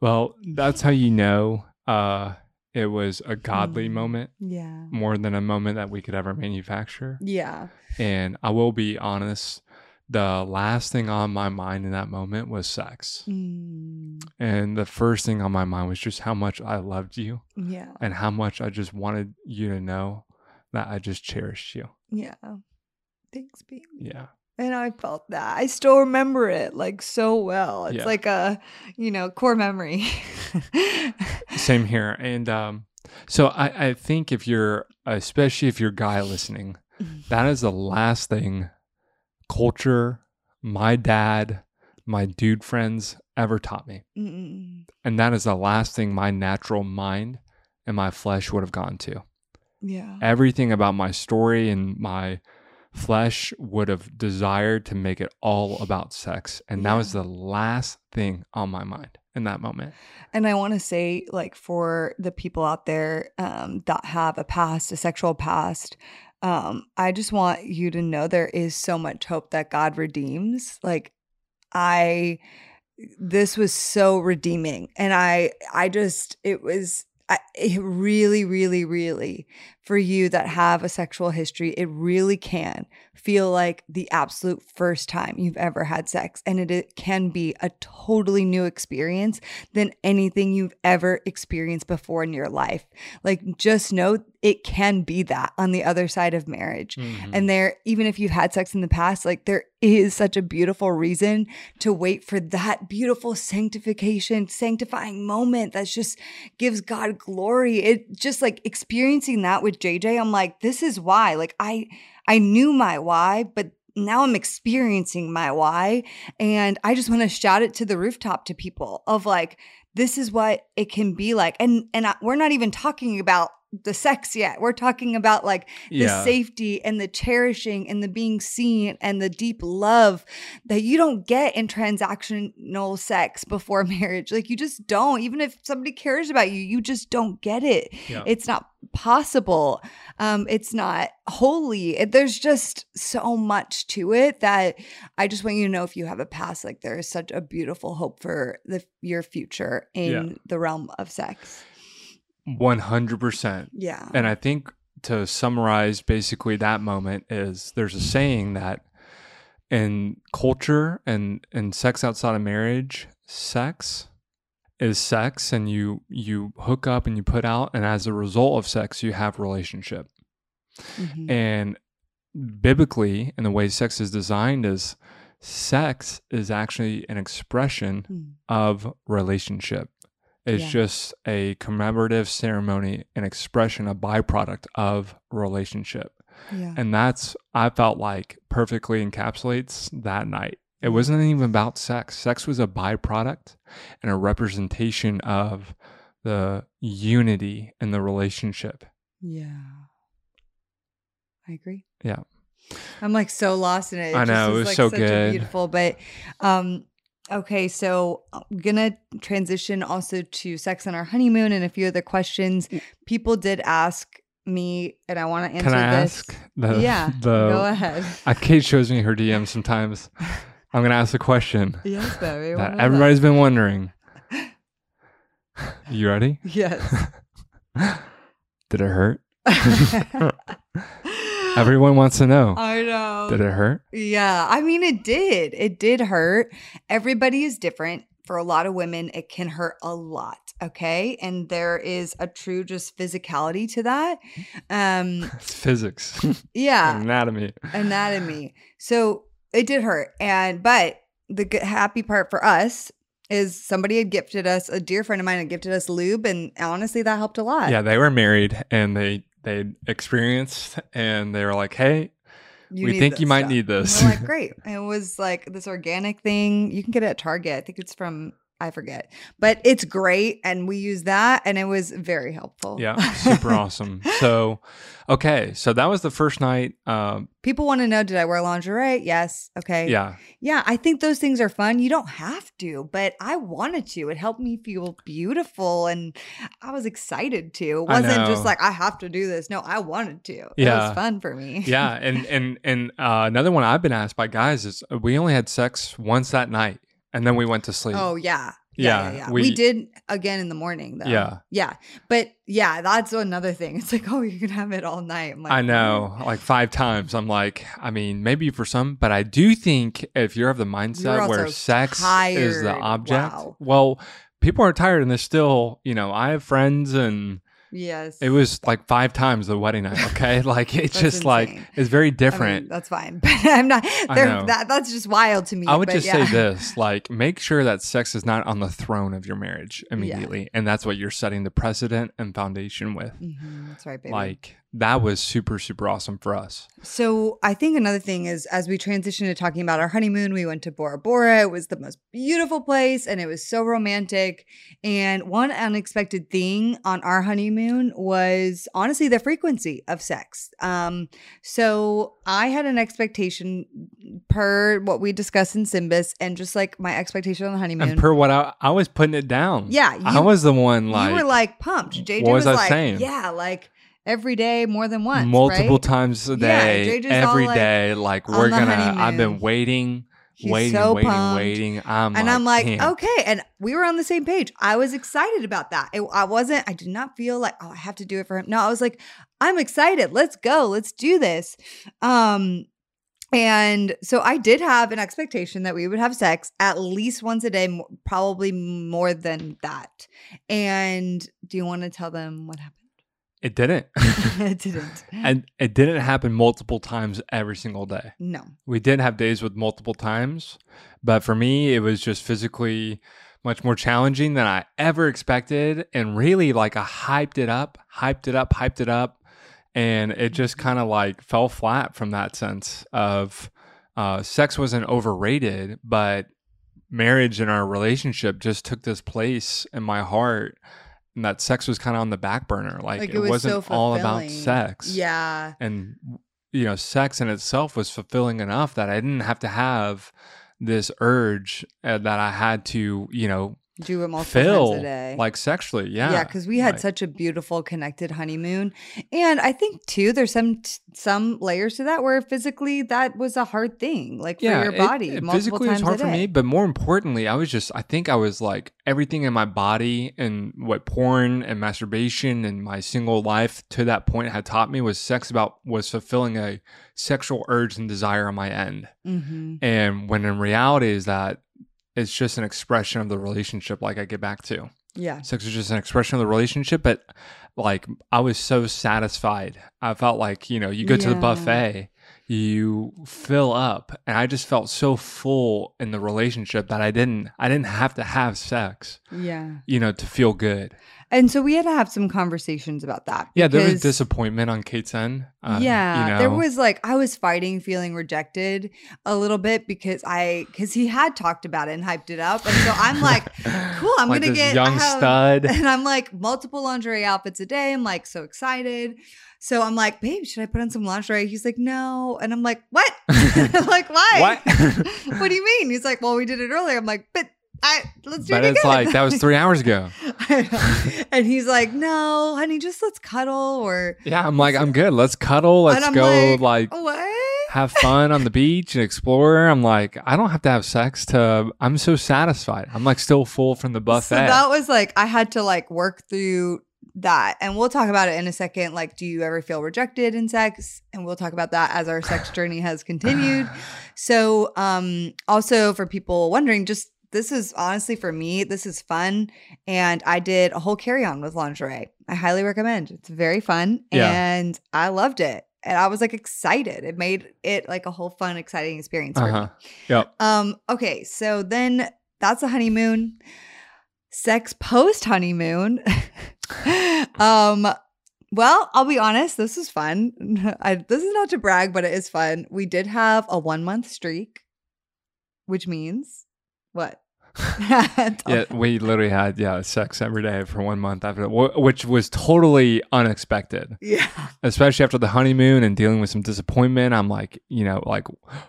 Well, that's how you know uh, it was a godly Mm. moment Yeah. more than a moment that we could ever manufacture. Yeah. And I will be honest, the last thing on my mind in that moment was sex. Mm, And the first thing on my mind was just how much I loved you yeah. and how much I just wanted you to know that I just cherish you. Yeah. Thanks, baby. Yeah. And I felt that. I still remember it like so well. It's Yeah. like a, you know, core memory. Same here. And um, so I, I think if you're, especially if you're a guy listening, that is the last thing culture, my dad, my dude friends ever taught me. Mm-mm. And that is the last thing my natural mind and my flesh would have gone to. Yeah. Everything about my story and my flesh would have desired to make it all about sex. And that was the last thing on my mind in that moment. And I want to say, like, for the people out there um, that have a past, a sexual past, um, I just want you to know there is so much hope that God redeems. Like, I, this was so redeeming, and I, I just, it was. I, really, really, really, for you that have a sexual history, it really can feel like the absolute first time you've ever had sex. And it, it can be a totally new experience than anything you've ever experienced before in your life. Like, just know it can be that on the other side of marriage. Mm-hmm. And there, even if you've had sex in the past, like there is such a beautiful reason to wait for that beautiful sanctification, sanctifying moment that just gives God glory. It just like experiencing that with JJ, I'm like, this is why. Like I I knew my why, but now I'm experiencing my why. And I just want to shout it to the rooftop to people of like, this is what it can be like. And and I, we're not even talking about the sex yet. We're talking about like the Yeah. safety and the cherishing and the being seen and the deep love that you don't get in transactional sex before marriage. Like you just don't. Even if somebody cares about you, you just don't get it. Yeah. It's not possible. Um, it's not holy. It- there's just so much to it that I just want you to know if you have a past, like there is such a beautiful hope for the your future in Yeah. the realm of sex. 100%. Yeah. And I think to summarize basically that moment is there's a saying that in culture and and sex outside of marriage, sex is sex and you you hook up and you put out and as a result of sex you have relationship. Mhm. And biblically and the way sex is designed is sex is actually an expression Mm. of relationship. It's Yeah. just a commemorative ceremony, an expression, a byproduct of relationship. Yeah. And that's, I felt like, perfectly encapsulates that night. It wasn't even about sex. Sex was a byproduct and a representation of the unity in the relationship. Yeah. I agree. Yeah. I'm like so lost in it. I know, is, it was like, so such good. Beautiful, but um okay, so I'm gonna transition also to sex on our honeymoon and a few other questions. People did ask me, and I want to answer Can I this. ask? The, yeah, the, go ahead. Uh, Kait shows me her DM sometimes. I'm to ask a question yes, baby. That know that. everybody's been wondering. You ready? Yes. Did it hurt? Everyone wants to know. I know. Did it hurt? Yeah, I mean, it did. It did hurt. Everybody is different. For a lot of women, it can hurt a lot. Okay. And there is a true just physicality to that. Um, It's physics, yeah, anatomy. anatomy. So it did hurt. And, but the good, happy part for us is somebody had gifted us, a dear friend of mine had gifted us lube. And honestly, that helped a lot. Yeah, they were married and they they experienced and they were like, "Hey, You we think you might stuff. need this." Like, great. And it was like this organic thing. You can get it at Target. I think it's from I forget, but it's great, and we use that, and it was very helpful. yeah, super awesome. So, okay, so that was the first night. Um, People want to know: Did I wear lingerie? Yes. Okay. yeah, Yeah. I think those things are fun. You don't have to, but I wanted to. It helped me feel beautiful, and I was excited to. It wasn't just like I have to do this. No, I wanted to. Yeah. It was fun for me. yeah, and and and uh, another one I've been asked by guys is uh, we only had sex once that night, and then we went to sleep. Oh yeah. Yeah, Yeah, yeah, yeah. we- We, did again in the morning though. Yeah. Yeah. But yeah, that's another thing. It's like, oh, you can have it all night. Like, I know, like five times. I'm like, I mean, maybe for some, but I do think if you're of the mindset where sex is the object, Wow. well, people are tired and they're still, you know, I have friends and Yes. it was like five times the wedding night. Okay. like it's just like, it's very I mean, different. that's fine. But I'm not that that's just wild to me. I would but just yeah. say this like, make sure that sex is not on the throne of your marriage immediately. And that's what you're setting the precedent and foundation with. Mhm, that's right, baby. Like, that was super, super awesome for us. So I think another thing is as we transitioned to talking about our honeymoon, we went to Bora Bora. It was the most beautiful place and it was so romantic. And one unexpected thing on our honeymoon was honestly the frequency of sex. Um, so I had an expectation per what we discussed in Simbus and just like my expectation on the honeymoon. And per what I, I was putting it down. Yeah, I was the one like, you were like pumped. JJ what was I like, saying? yeah, like every day more than once. multiple right? times a day, all, every like, day. Like, we're gonna. I've been waiting, He's waiting, so waiting, pumped. waiting. I'm and like, I'm like, "Damn." okay. And we were on the same page. I was excited about that. It, I wasn't, I did not feel like, oh, I have to do it for him. No, I was like, I'm excited. Let's go. Let's do this. Um, and so I did have an expectation that we would have sex at least once a day, probably more than that. And do you want to tell them what happened? It didn't, it didn't. and it didn't happen multiple times every single day. No. We did have days with multiple times, but for me, it was just physically much more challenging than I ever expected. And really, like, I hyped it up, hyped it up, hyped it up. And it just kind of like fell flat from that sense of uh, sex wasn't overrated, but marriage and our relationship just took this place in my heart and that sex was kind of on the back burner. Like, Like, it, it was wasn't so all about sex. Yeah. And you know, sex in itself was fulfilling enough that I didn't have to have this urge uh, that I had to, you know, Do it multiple fill times a day. like sexually. Yeah. Yeah, because we had Like, such a beautiful connected honeymoon, and I think too, there's some some layers to that where physically that was a hard thing, like for your body. it multiple physically it was hard for me, but more importantly, I was just I think I was like everything in my body and what porn and masturbation and my single life to that point had taught me was sex about was fulfilling a sexual urge and desire on my end. hmm And when in reality is that it's just an expression of the relationship like I get back to. Yeah, Sex is just an expression of the relationship, but like I was so satisfied. I felt like, you know, you go to the buffet, you fill up, and I just felt so full in the relationship that I didn't I didn't have to have sex, yeah. you know, to feel good. And so we had to have some conversations about that. Yeah, there was disappointment on Kait's end. uh, yeah, you know. there was like I was fighting feeling rejected a little bit because I because he had talked about it and hyped it up, and so I'm like, cool, I'm Like gonna this get young have- stud. and I'm like multiple lingerie outfits a day. I'm like so excited. So I'm like, babe, should I put on some lingerie? He's like, no, and I'm like, what? I'm like, why? What? what do you mean? He's like, well, we did it earlier. I'm like, but I let's do but it it's like that was three hours ago. and he's like, no, honey, just let's cuddle or Yeah, I'm like, I'm good. Let's cuddle. Let's go like, like what? have fun on the beach and explore. I'm like, I don't have to have sex to. I'm so satisfied. I'm like still full from the buffet. So that was like I had to like work through that. And we'll talk about it in a second. Like, do you ever feel rejected in sex? And we'll talk about that as our sex journey has continued. So um also for people wondering, just this is honestly for me, this is fun. And I did a whole carry-on with lingerie. I highly recommend. It's very fun. Yeah. And I loved it. And I was like excited. It made it like a whole fun, exciting experience for me. uh-huh. Yep. Um, okay, so then that's a honeymoon. Sex post honeymoon. um, well, I'll be honest, this is fun. I, this is not to brag, but it is fun. We did have a one month streak, which means what? Yeah, we literally had yeah sex every day for one month after, wh- which was totally unexpected. yeah. Especially after the honeymoon and dealing with some disappointment. I'm like, you know, like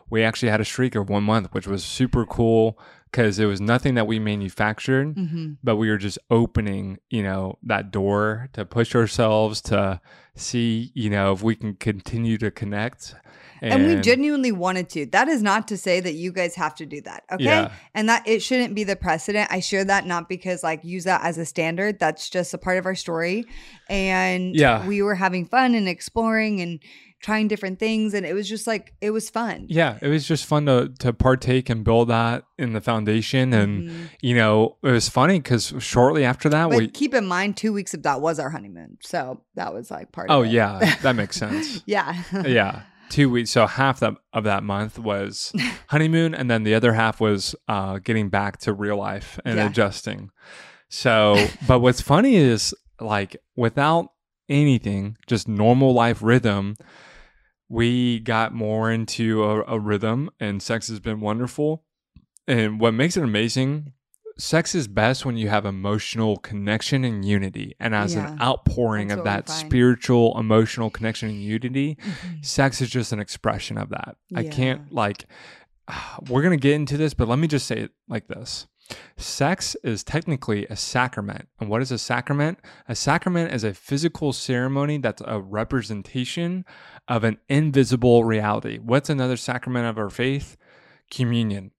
we actually had a streak of one month, which was super cool because it was nothing that we manufactured. hmm but we were just opening, you know, that door to push ourselves to see, you know, if we can continue to connect. And, we genuinely wanted to. That is not to say that you guys have to do that. Okay. Yeah. And that it shouldn't be the precedent. I share that not because like use that as a standard. That's just a part of our story. And Yeah. we were having fun and exploring and trying different things. And it was just like it was fun. Yeah, it was just fun to to partake and build that in the foundation, and Mhm. you know, it was funny because shortly after that, But we. keep in mind, two weeks of that was our honeymoon. So that was like part Oh of it. yeah, that makes sense. yeah. yeah, two weeks. So half that of that month was honeymoon, and then the other half was uh, getting back to real life and Yeah. adjusting. So, but what's funny is like without anything, just normal life rhythm, we got more into a, a rhythm, and sex has been wonderful. And what makes it amazing, sex is best when you have emotional connection and unity. And as Yeah. an outpouring of that spiritual, emotional connection and unity, Mhm. sex is just an expression of that. I can't like we're going to get into this, but let me just say it like this. Sex is technically a sacrament. And what is a sacrament? A sacrament is a physical ceremony that's a representation of an invisible reality. What's another sacrament of our faith? Communion.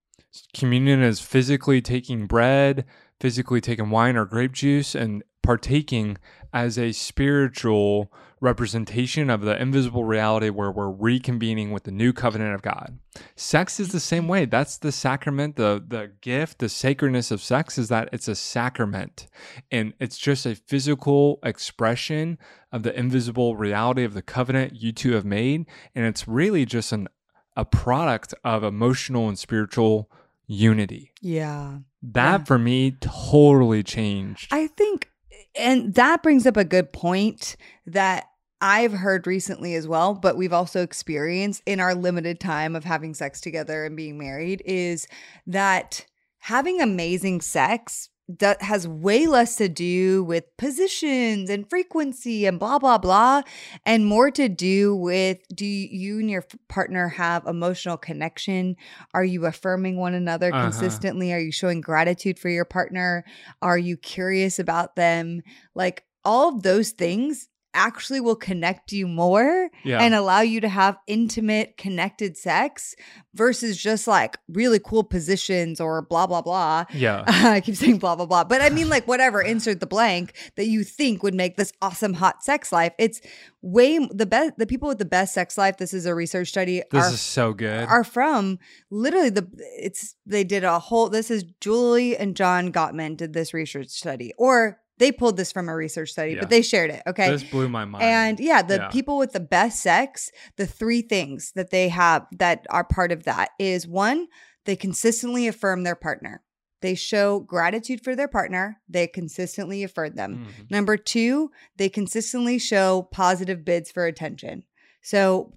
Communion is physically taking bread, physically taking wine or grape juice, and partaking as a spiritual representation of the invisible reality where we're reconvening with the new covenant of God. Sex is the same way. That's the sacrament, the the gift, the sacredness of sex is that it's a sacrament. And it's just a physical expression of the invisible reality of the covenant you two have made. And it's really just an a product of emotional and spiritual unity. Yeah. That Yeah. for me totally changed. I think, and that brings up a good point that I've heard recently as well, but we've also experienced in our limited time of having sex together and being married is that having amazing sex that has way less to do with positions and frequency and blah blah blah and more to do with do you and your partner have emotional connection? Are you affirming one another Uh-huh. consistently? Are you showing gratitude for your partner? Are you curious about them? Like all of those things actually will connect you more Yeah. and allow you to have intimate connected sex versus just like really cool positions or blah blah blah yeah. I keep saying blah blah blah, but I mean like whatever. Insert the blank that you think would make this awesome hot sex life. It's way the best. The people with the best sex life. This is a research study. This are, is so good. are from literally the. It's they did a whole. This is Julie and John Gottman did this research study, or they pulled this from a research study, Yeah. but they shared it. Okay, This blew my mind. and yeah, the Yeah. people with the best sex, the three things that they have that are part of that is one, they consistently affirm their partner. They show gratitude for their partner. They consistently affirm them. Mhm. Number two, they consistently show positive bids for attention. So,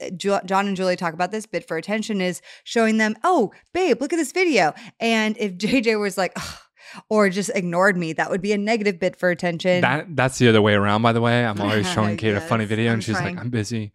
uh, John and Julie talk about this. Bid for attention is showing them, oh, babe, look at this video. And if JJ was like, "Ugh," or just ignored me, that would be a negative bid for attention. that that's the other way around, by the way. I'm always showing Kait a funny video, I'm and she's trying. like, "I'm busy."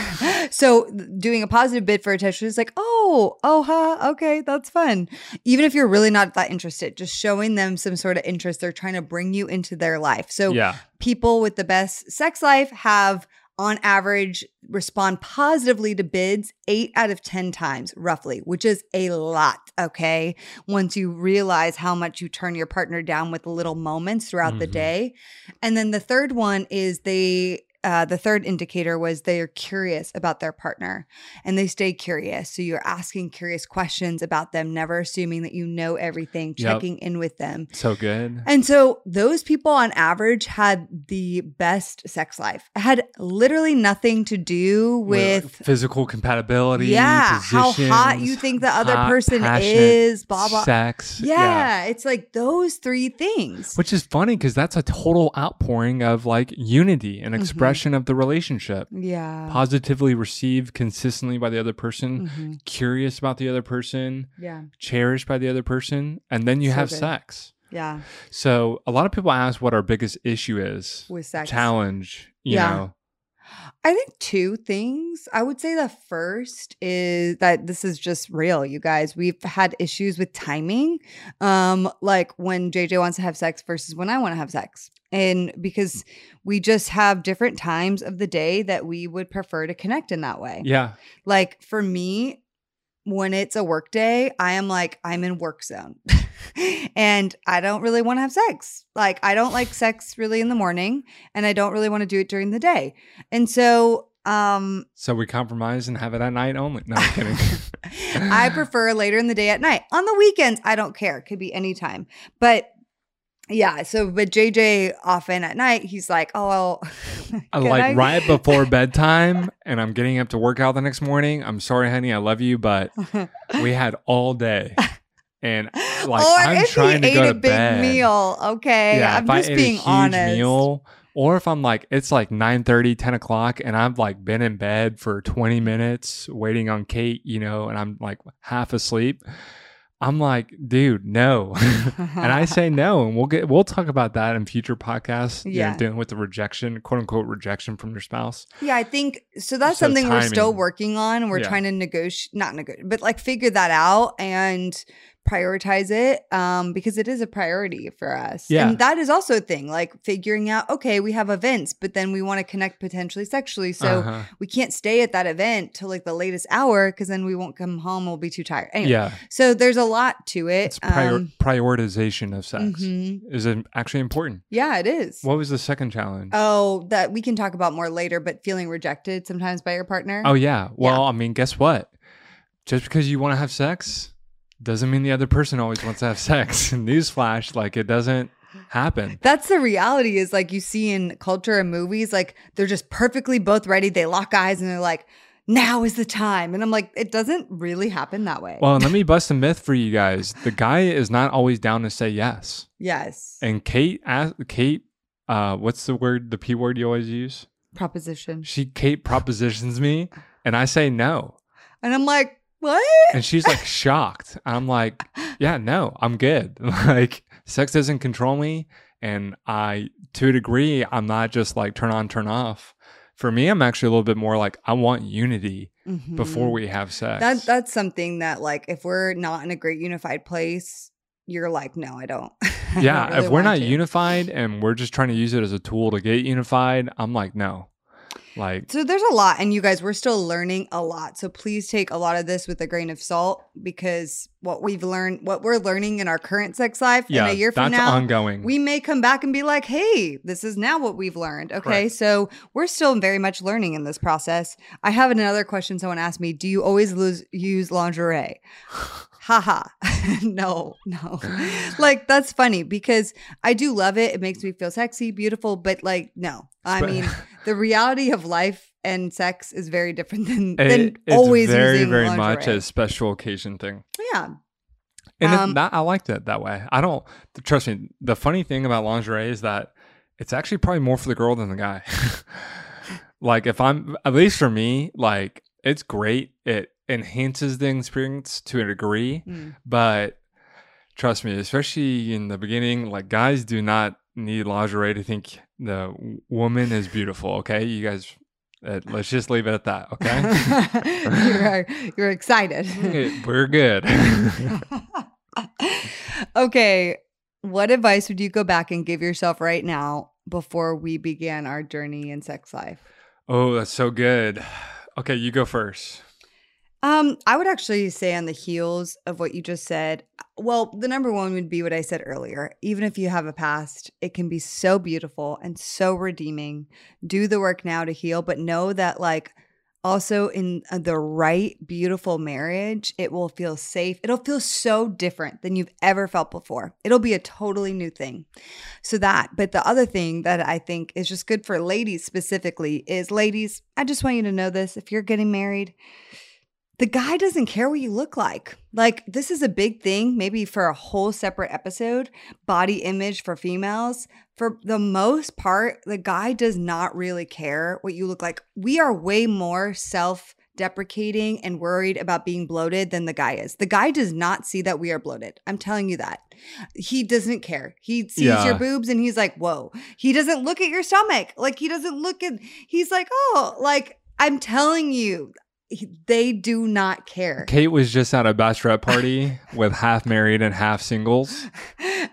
so doing a positive bid for attention is like, oh, oh, huh, okay, that's fun. Even if you're really not that interested, just showing them some sort of interest, they're trying to bring you into their life. So yeah, people with the best sex life have on average respond positively to bids 8 out of 10 times roughly which is a lot okay once you realize how much you turn your partner down with little moments throughout the Mhm. day and then the third one is they uh, the third indicator was they are curious about their partner and they stay curious. So you're asking curious questions about them, never assuming that you know everything, Yep. checking in with them. so good. And so those people on average had the best sex life. It had literally nothing to do With, with physical compatibility, yeah, how hot you think the other hot, person is, blah blah. sex. Yeah, it's like those three things. Which is funny because that's a total outpouring of like unity and Mm-hmm. Expression of the relationship. yeah. Positively received consistently by the other person, Mhm. curious about the other person, Yeah. cherished by the other person, and then you So have good. sex. Yeah. So a lot of people ask what our biggest issue is. With sex. Challenge, you Yeah. know. I think two things. I would say the first is that this is just real, you guys. We've had issues with timing. Um, like when JJ wants to have sex versus when I want to have sex. And because we just have different times of the day that we would prefer to connect in that way. Yeah. Like for me, when it's a work day, I am like, I'm in work zone. and I don't really want to have sex. Like, I don't like sex really in the morning, and I don't really want to do it during the day. And so, um, So we compromise and have it at night only. No, I'm kidding. I prefer later in the day at night. On the weekends, I don't care. It could be anytime. But yeah, so but JJ often at night, he's like, oh, like I- right before bedtime and I'm getting up to work out the next morning. I'm sorry, honey, I love you, but we had all day. And like or I'm if trying he to go ate to a big bed. meal, okay. yeah, I'm just being honest. meal, or if I'm like it's like 9 30, 10 o'clock and I've like been in bed for 20 minutes waiting on Kait, you know, and I'm like half asleep. I'm like, dude, no. and I say no, and we'll get we'll talk about that in future podcasts. you know, Yeah. dealing with the rejection, quote unquote rejection from your spouse. Yeah, I think so. That's So something we're still working on. We're Yeah. trying to negotiate, not negotiate, but like figure that out and prioritize it um because it is a priority for us Yeah. and that is also a thing like figuring out okay we have events but then we want to connect potentially sexually so Uh-huh. we can't stay at that event till like the latest hour because then we won't come home we'll be too tired anyway yeah, so there's a lot to it it's prior- um, prioritization of sex mhm. is it actually important. yeah it is What was the second challenge? oh that we can talk about more later but feeling rejected sometimes by your partner Oh yeah. Well, I mean, guess what? Just because you want to have sex doesn't mean the other person always wants to have sex. And newsflash, like it doesn't happen. That's the reality is like you see in culture and movies, like they're just perfectly both ready. They lock eyes and they're like, now is the time. And I'm like, it doesn't really happen that way. Well, let me bust a myth for you guys. The guy is not always down to say yes. yes. And Kait asked Kait, uh, what's the word, the P word you always use? Proposition. She Kait propositions me and I say no. And I'm like, What? And she's like shocked. I'm like, yeah, no, I'm good. Like, sex doesn't control me. And I, to a degree, I'm not just like turn on, turn off. For me, I'm actually a little bit more like, I want unity before Mhm. we have sex. that that's something that like if we're not in a great unified place, you're like, no, I don't. I don't yeah. really if we're not to. unified and we're just trying to use it as a tool to get unified, I'm like, no. Like, So there's a lot, and you guys, we're still learning a lot. So please take a lot of this with a grain of salt because what we've learned, what we're learning in our current sex life, yeah, in a year from that's now, ongoing. we may come back and be like, hey, this is now what we've learned. Okay. Correct. So we're still very much learning in this process. I have another question someone asked me Do you always lose, use lingerie? Haha. no, no. like, that's funny because I do love it. It makes me feel sexy, beautiful, but like, no. I mean, the reality of life and sex is very different than, It- it's always very, very lingerie. much a special occasion thing. yeah. And Um, that, I liked it that way. I don't trust me. The funny thing about lingerie is that it's actually probably more for the girl than the guy. like if I'm at least for me, like it's great. It enhances the experience to a degree, Mm. but trust me, especially in the beginning, like guys do not need lingerie to think the woman is beautiful. Okay, you guys, uh, let's just leave it at that. Okay, you're, you're excited. we're good. okay. What advice would you go back and give yourself right now before we began our journey in sex life? Oh, that's so good. Okay, you go first. Um, I would actually say on the heels of what you just said. Well, the number one would be what I said earlier. Even if you have a past, it can be so beautiful and so redeeming. Do the work now to heal, but know that like also in uh, the right beautiful marriage, it will feel safe. It'll feel so different than you've ever felt before. It'll be a totally new thing. So that, but the other thing that I think is just good for ladies specifically is ladies, I just want you to know this if you're getting married, the guy doesn't care what you look like. Like, this is a big thing, maybe for a whole separate episode body image for females. For the most part, the guy does not really care what you look like. We are way more self deprecating and worried about being bloated than the guy is. The guy does not see that we are bloated. I'm telling you that. He doesn't care. He sees Yeah. your boobs and he's like, whoa. He doesn't look at your stomach. Like, he doesn't look at, he's like, oh, like, I'm telling you, they do not care. Kait was just at a bachelorette party with half married and half singles.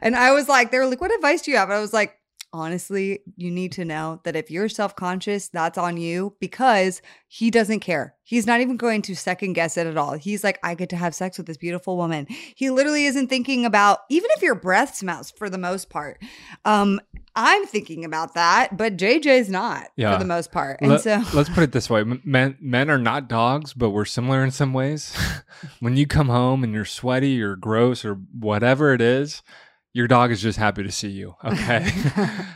And I was like, they were like, what advice do you have? And I was like, honestly, you need to know that if you're self conscious, that's on you because he doesn't care. He's not even going to second guess it at all. He's like, I get to have sex with this beautiful woman. He literally isn't thinking about, even if your breath smells for the most part. Um, I'm thinking about that, but JJ's not Yeah. for the most part. And so let's put it this way: men men are not dogs, but we're similar in some ways. when you come home and you're sweaty or gross or whatever it is, your dog is just happy to see you. Okay,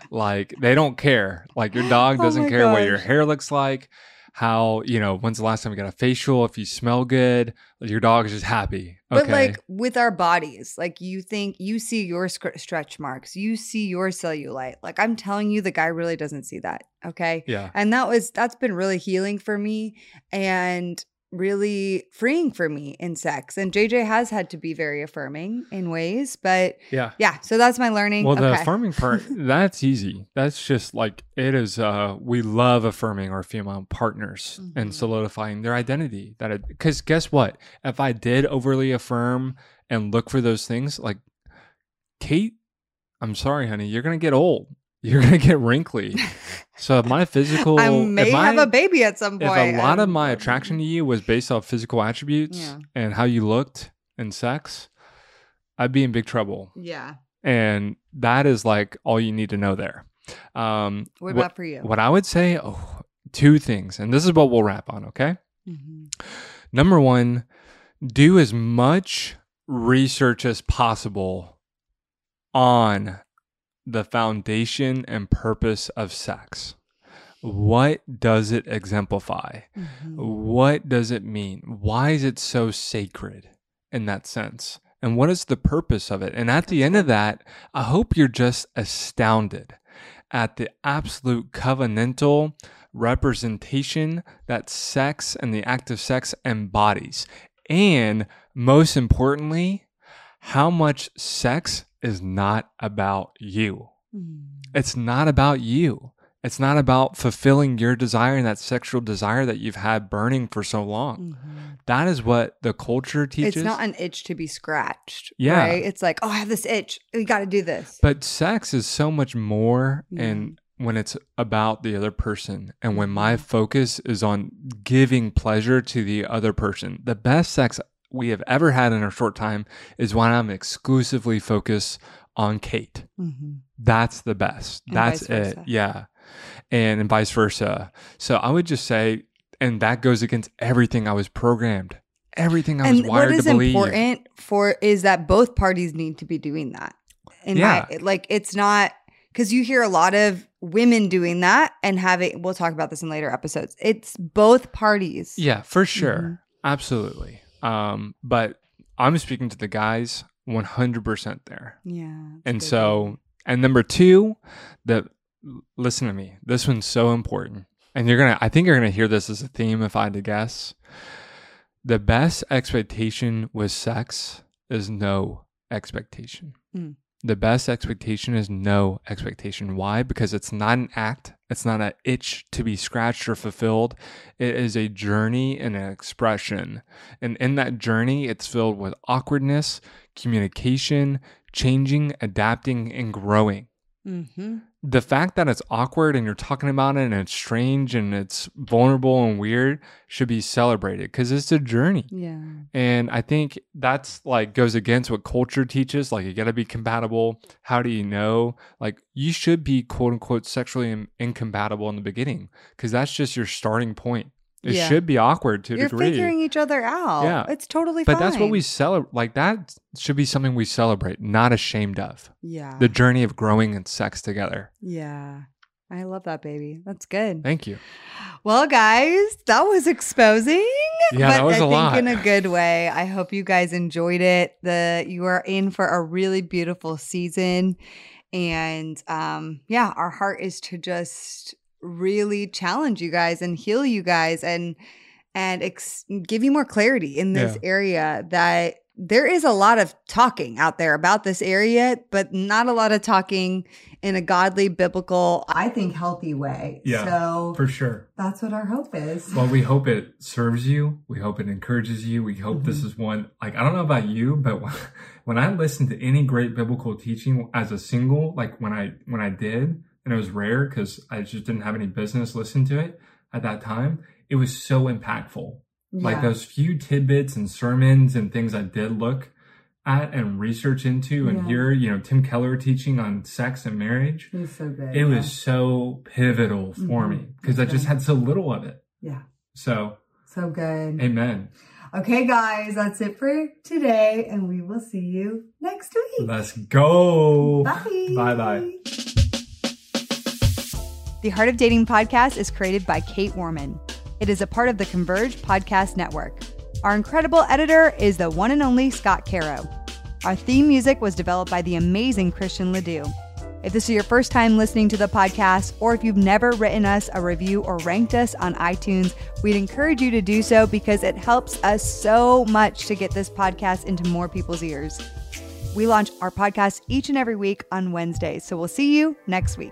like they don't care. Like your dog Oh doesn't my care what your hair looks like. How you know when's the last time you got a facial? If you smell good, your dog is just happy. Okay, But like with our bodies, like you think you see your stretch marks, you see your cellulite. Like I'm telling you, the guy really doesn't see that. Okay. yeah, And that was, that's been really healing for me and really freeing for me in sex. And JJ has had to be very affirming in ways, but yeah. yeah. So that's my learning. Well, the affirming part, that's easy. That's just like it is. Uh, we love affirming our female partners Mhm. and solidifying their identity. That because guess what? If I did overly affirm and look for those things, like Kait, I'm sorry, honey, you're gonna get old. You're gonna get wrinkly. so if my physical, I may have a baby at some point. if a lot of my attraction to you was based off physical attributes Yeah. and how you looked in sex, I'd be in big trouble Yeah. and that is like all you need to know there. Um, What what, about for you? what I would say, oh, two things, and this is what we'll wrap on. Okay, Mhm. number one, do as much research as possible on the foundation and purpose of sex. What does it exemplify? Mhm. What does it mean? Why is it so sacred in that sense? And what is the purpose of it? And at the end of that, I hope you're just astounded at the absolute covenantal representation that sex and the act of sex embodies. And most importantly, how much sex is not about you. Mm. It's not about you. It's not about fulfilling your desire and that sexual desire that you've had burning for so long. Mhm. That is what the culture teaches. It's not an itch to be scratched. Yeah. Right? It's like, oh, I have this itch. We got to do this. But sex is so much more Yeah. and when it's about the other person and when my Mhm. focus is on giving pleasure to the other person. The best sex we have ever had in a short time is when I'm exclusively focused on Kait. Mhm. That's the best. And That's it. Yeah. And, and vice versa. So I would just say, and that goes against everything I was programmed, everything I was And what wired to believe. important for is that both parties need to be doing that. And Yeah. like it's not because you hear a lot of women doing that and having. We'll talk about this in later episodes. It's both parties. Yeah, for sure. Mhm. Absolutely. Um, but I'm speaking to the guys 100% there. Yeah. And so, and number two, the listen to me. This one's so important. And you're going to, I think you're going to hear this as a theme if I had to guess. The best expectation with sex is no expectation. Mm. The best expectation is no expectation. Why? Because it's not an act. It's not an itch to be scratched or fulfilled. It is a journey and an expression. And in that journey, it's filled with awkwardness, communication, changing, adapting, and growing. Mhm. The fact that it's awkward and you're talking about it and it's strange and it's vulnerable and weird should be celebrated because it's a journey. Yeah. And I think that's like goes against what culture teaches. Like, you got to be compatible. How do you know? Like, you should be quote unquote sexually in- incompatible in the beginning because that's just your starting point. It Yeah. should be awkward to a You're degree. figuring each other out. Yeah. It's totally but fine. that's what we celebrate. Like, that should be something we celebrate, not ashamed of. Yeah. The journey of growing in sex together. yeah. I love that baby. That's good. Thank you. Well, guys, that was exposing. Yeah, but that was I a think lot. in a good way. I hope you guys enjoyed it. The you are in for a really beautiful season. And um, yeah, our heart is to just really challenge you guys and heal you guys and and ex- give you more clarity in this Yeah. area that there is a lot of talking out there about this area, but not a lot of talking in a godly, biblical, I think healthy way. Yeah, So For sure. that's what our hope is. Well, we hope it serves you. We hope it encourages you. We hope this Mhm. is one, like, I don't know about you, but when, when I listen to any great biblical teaching as a single, like when I, when I did, and it was rare because I just didn't have any business listening to it at that time, it was so impactful. Like those few tidbits and sermons and things I did look at and research into and Yeah. hear, you know, Tim Keller teaching on sex and marriage. It was so good. It was so pivotal for Mhm. me because I just had so little of it. yeah, So, so good. amen. Okay, guys, that's it for today, and we will see you next week. Let's go. Bye. Bye bye. The Heart of Dating podcast is created by Kait Warman. It is a part of the Converge Podcast Network. Our incredible editor is the one and only Scott Caro. Our theme music was developed by the amazing Christian Ledoux. If this is your first time listening to the podcast, or if you've never written us a review or ranked us on iTunes, we'd encourage you to do so because it helps us so much to get this podcast into more people's ears. We launch our podcast each and every week on Wednesdays, so we'll see you next week.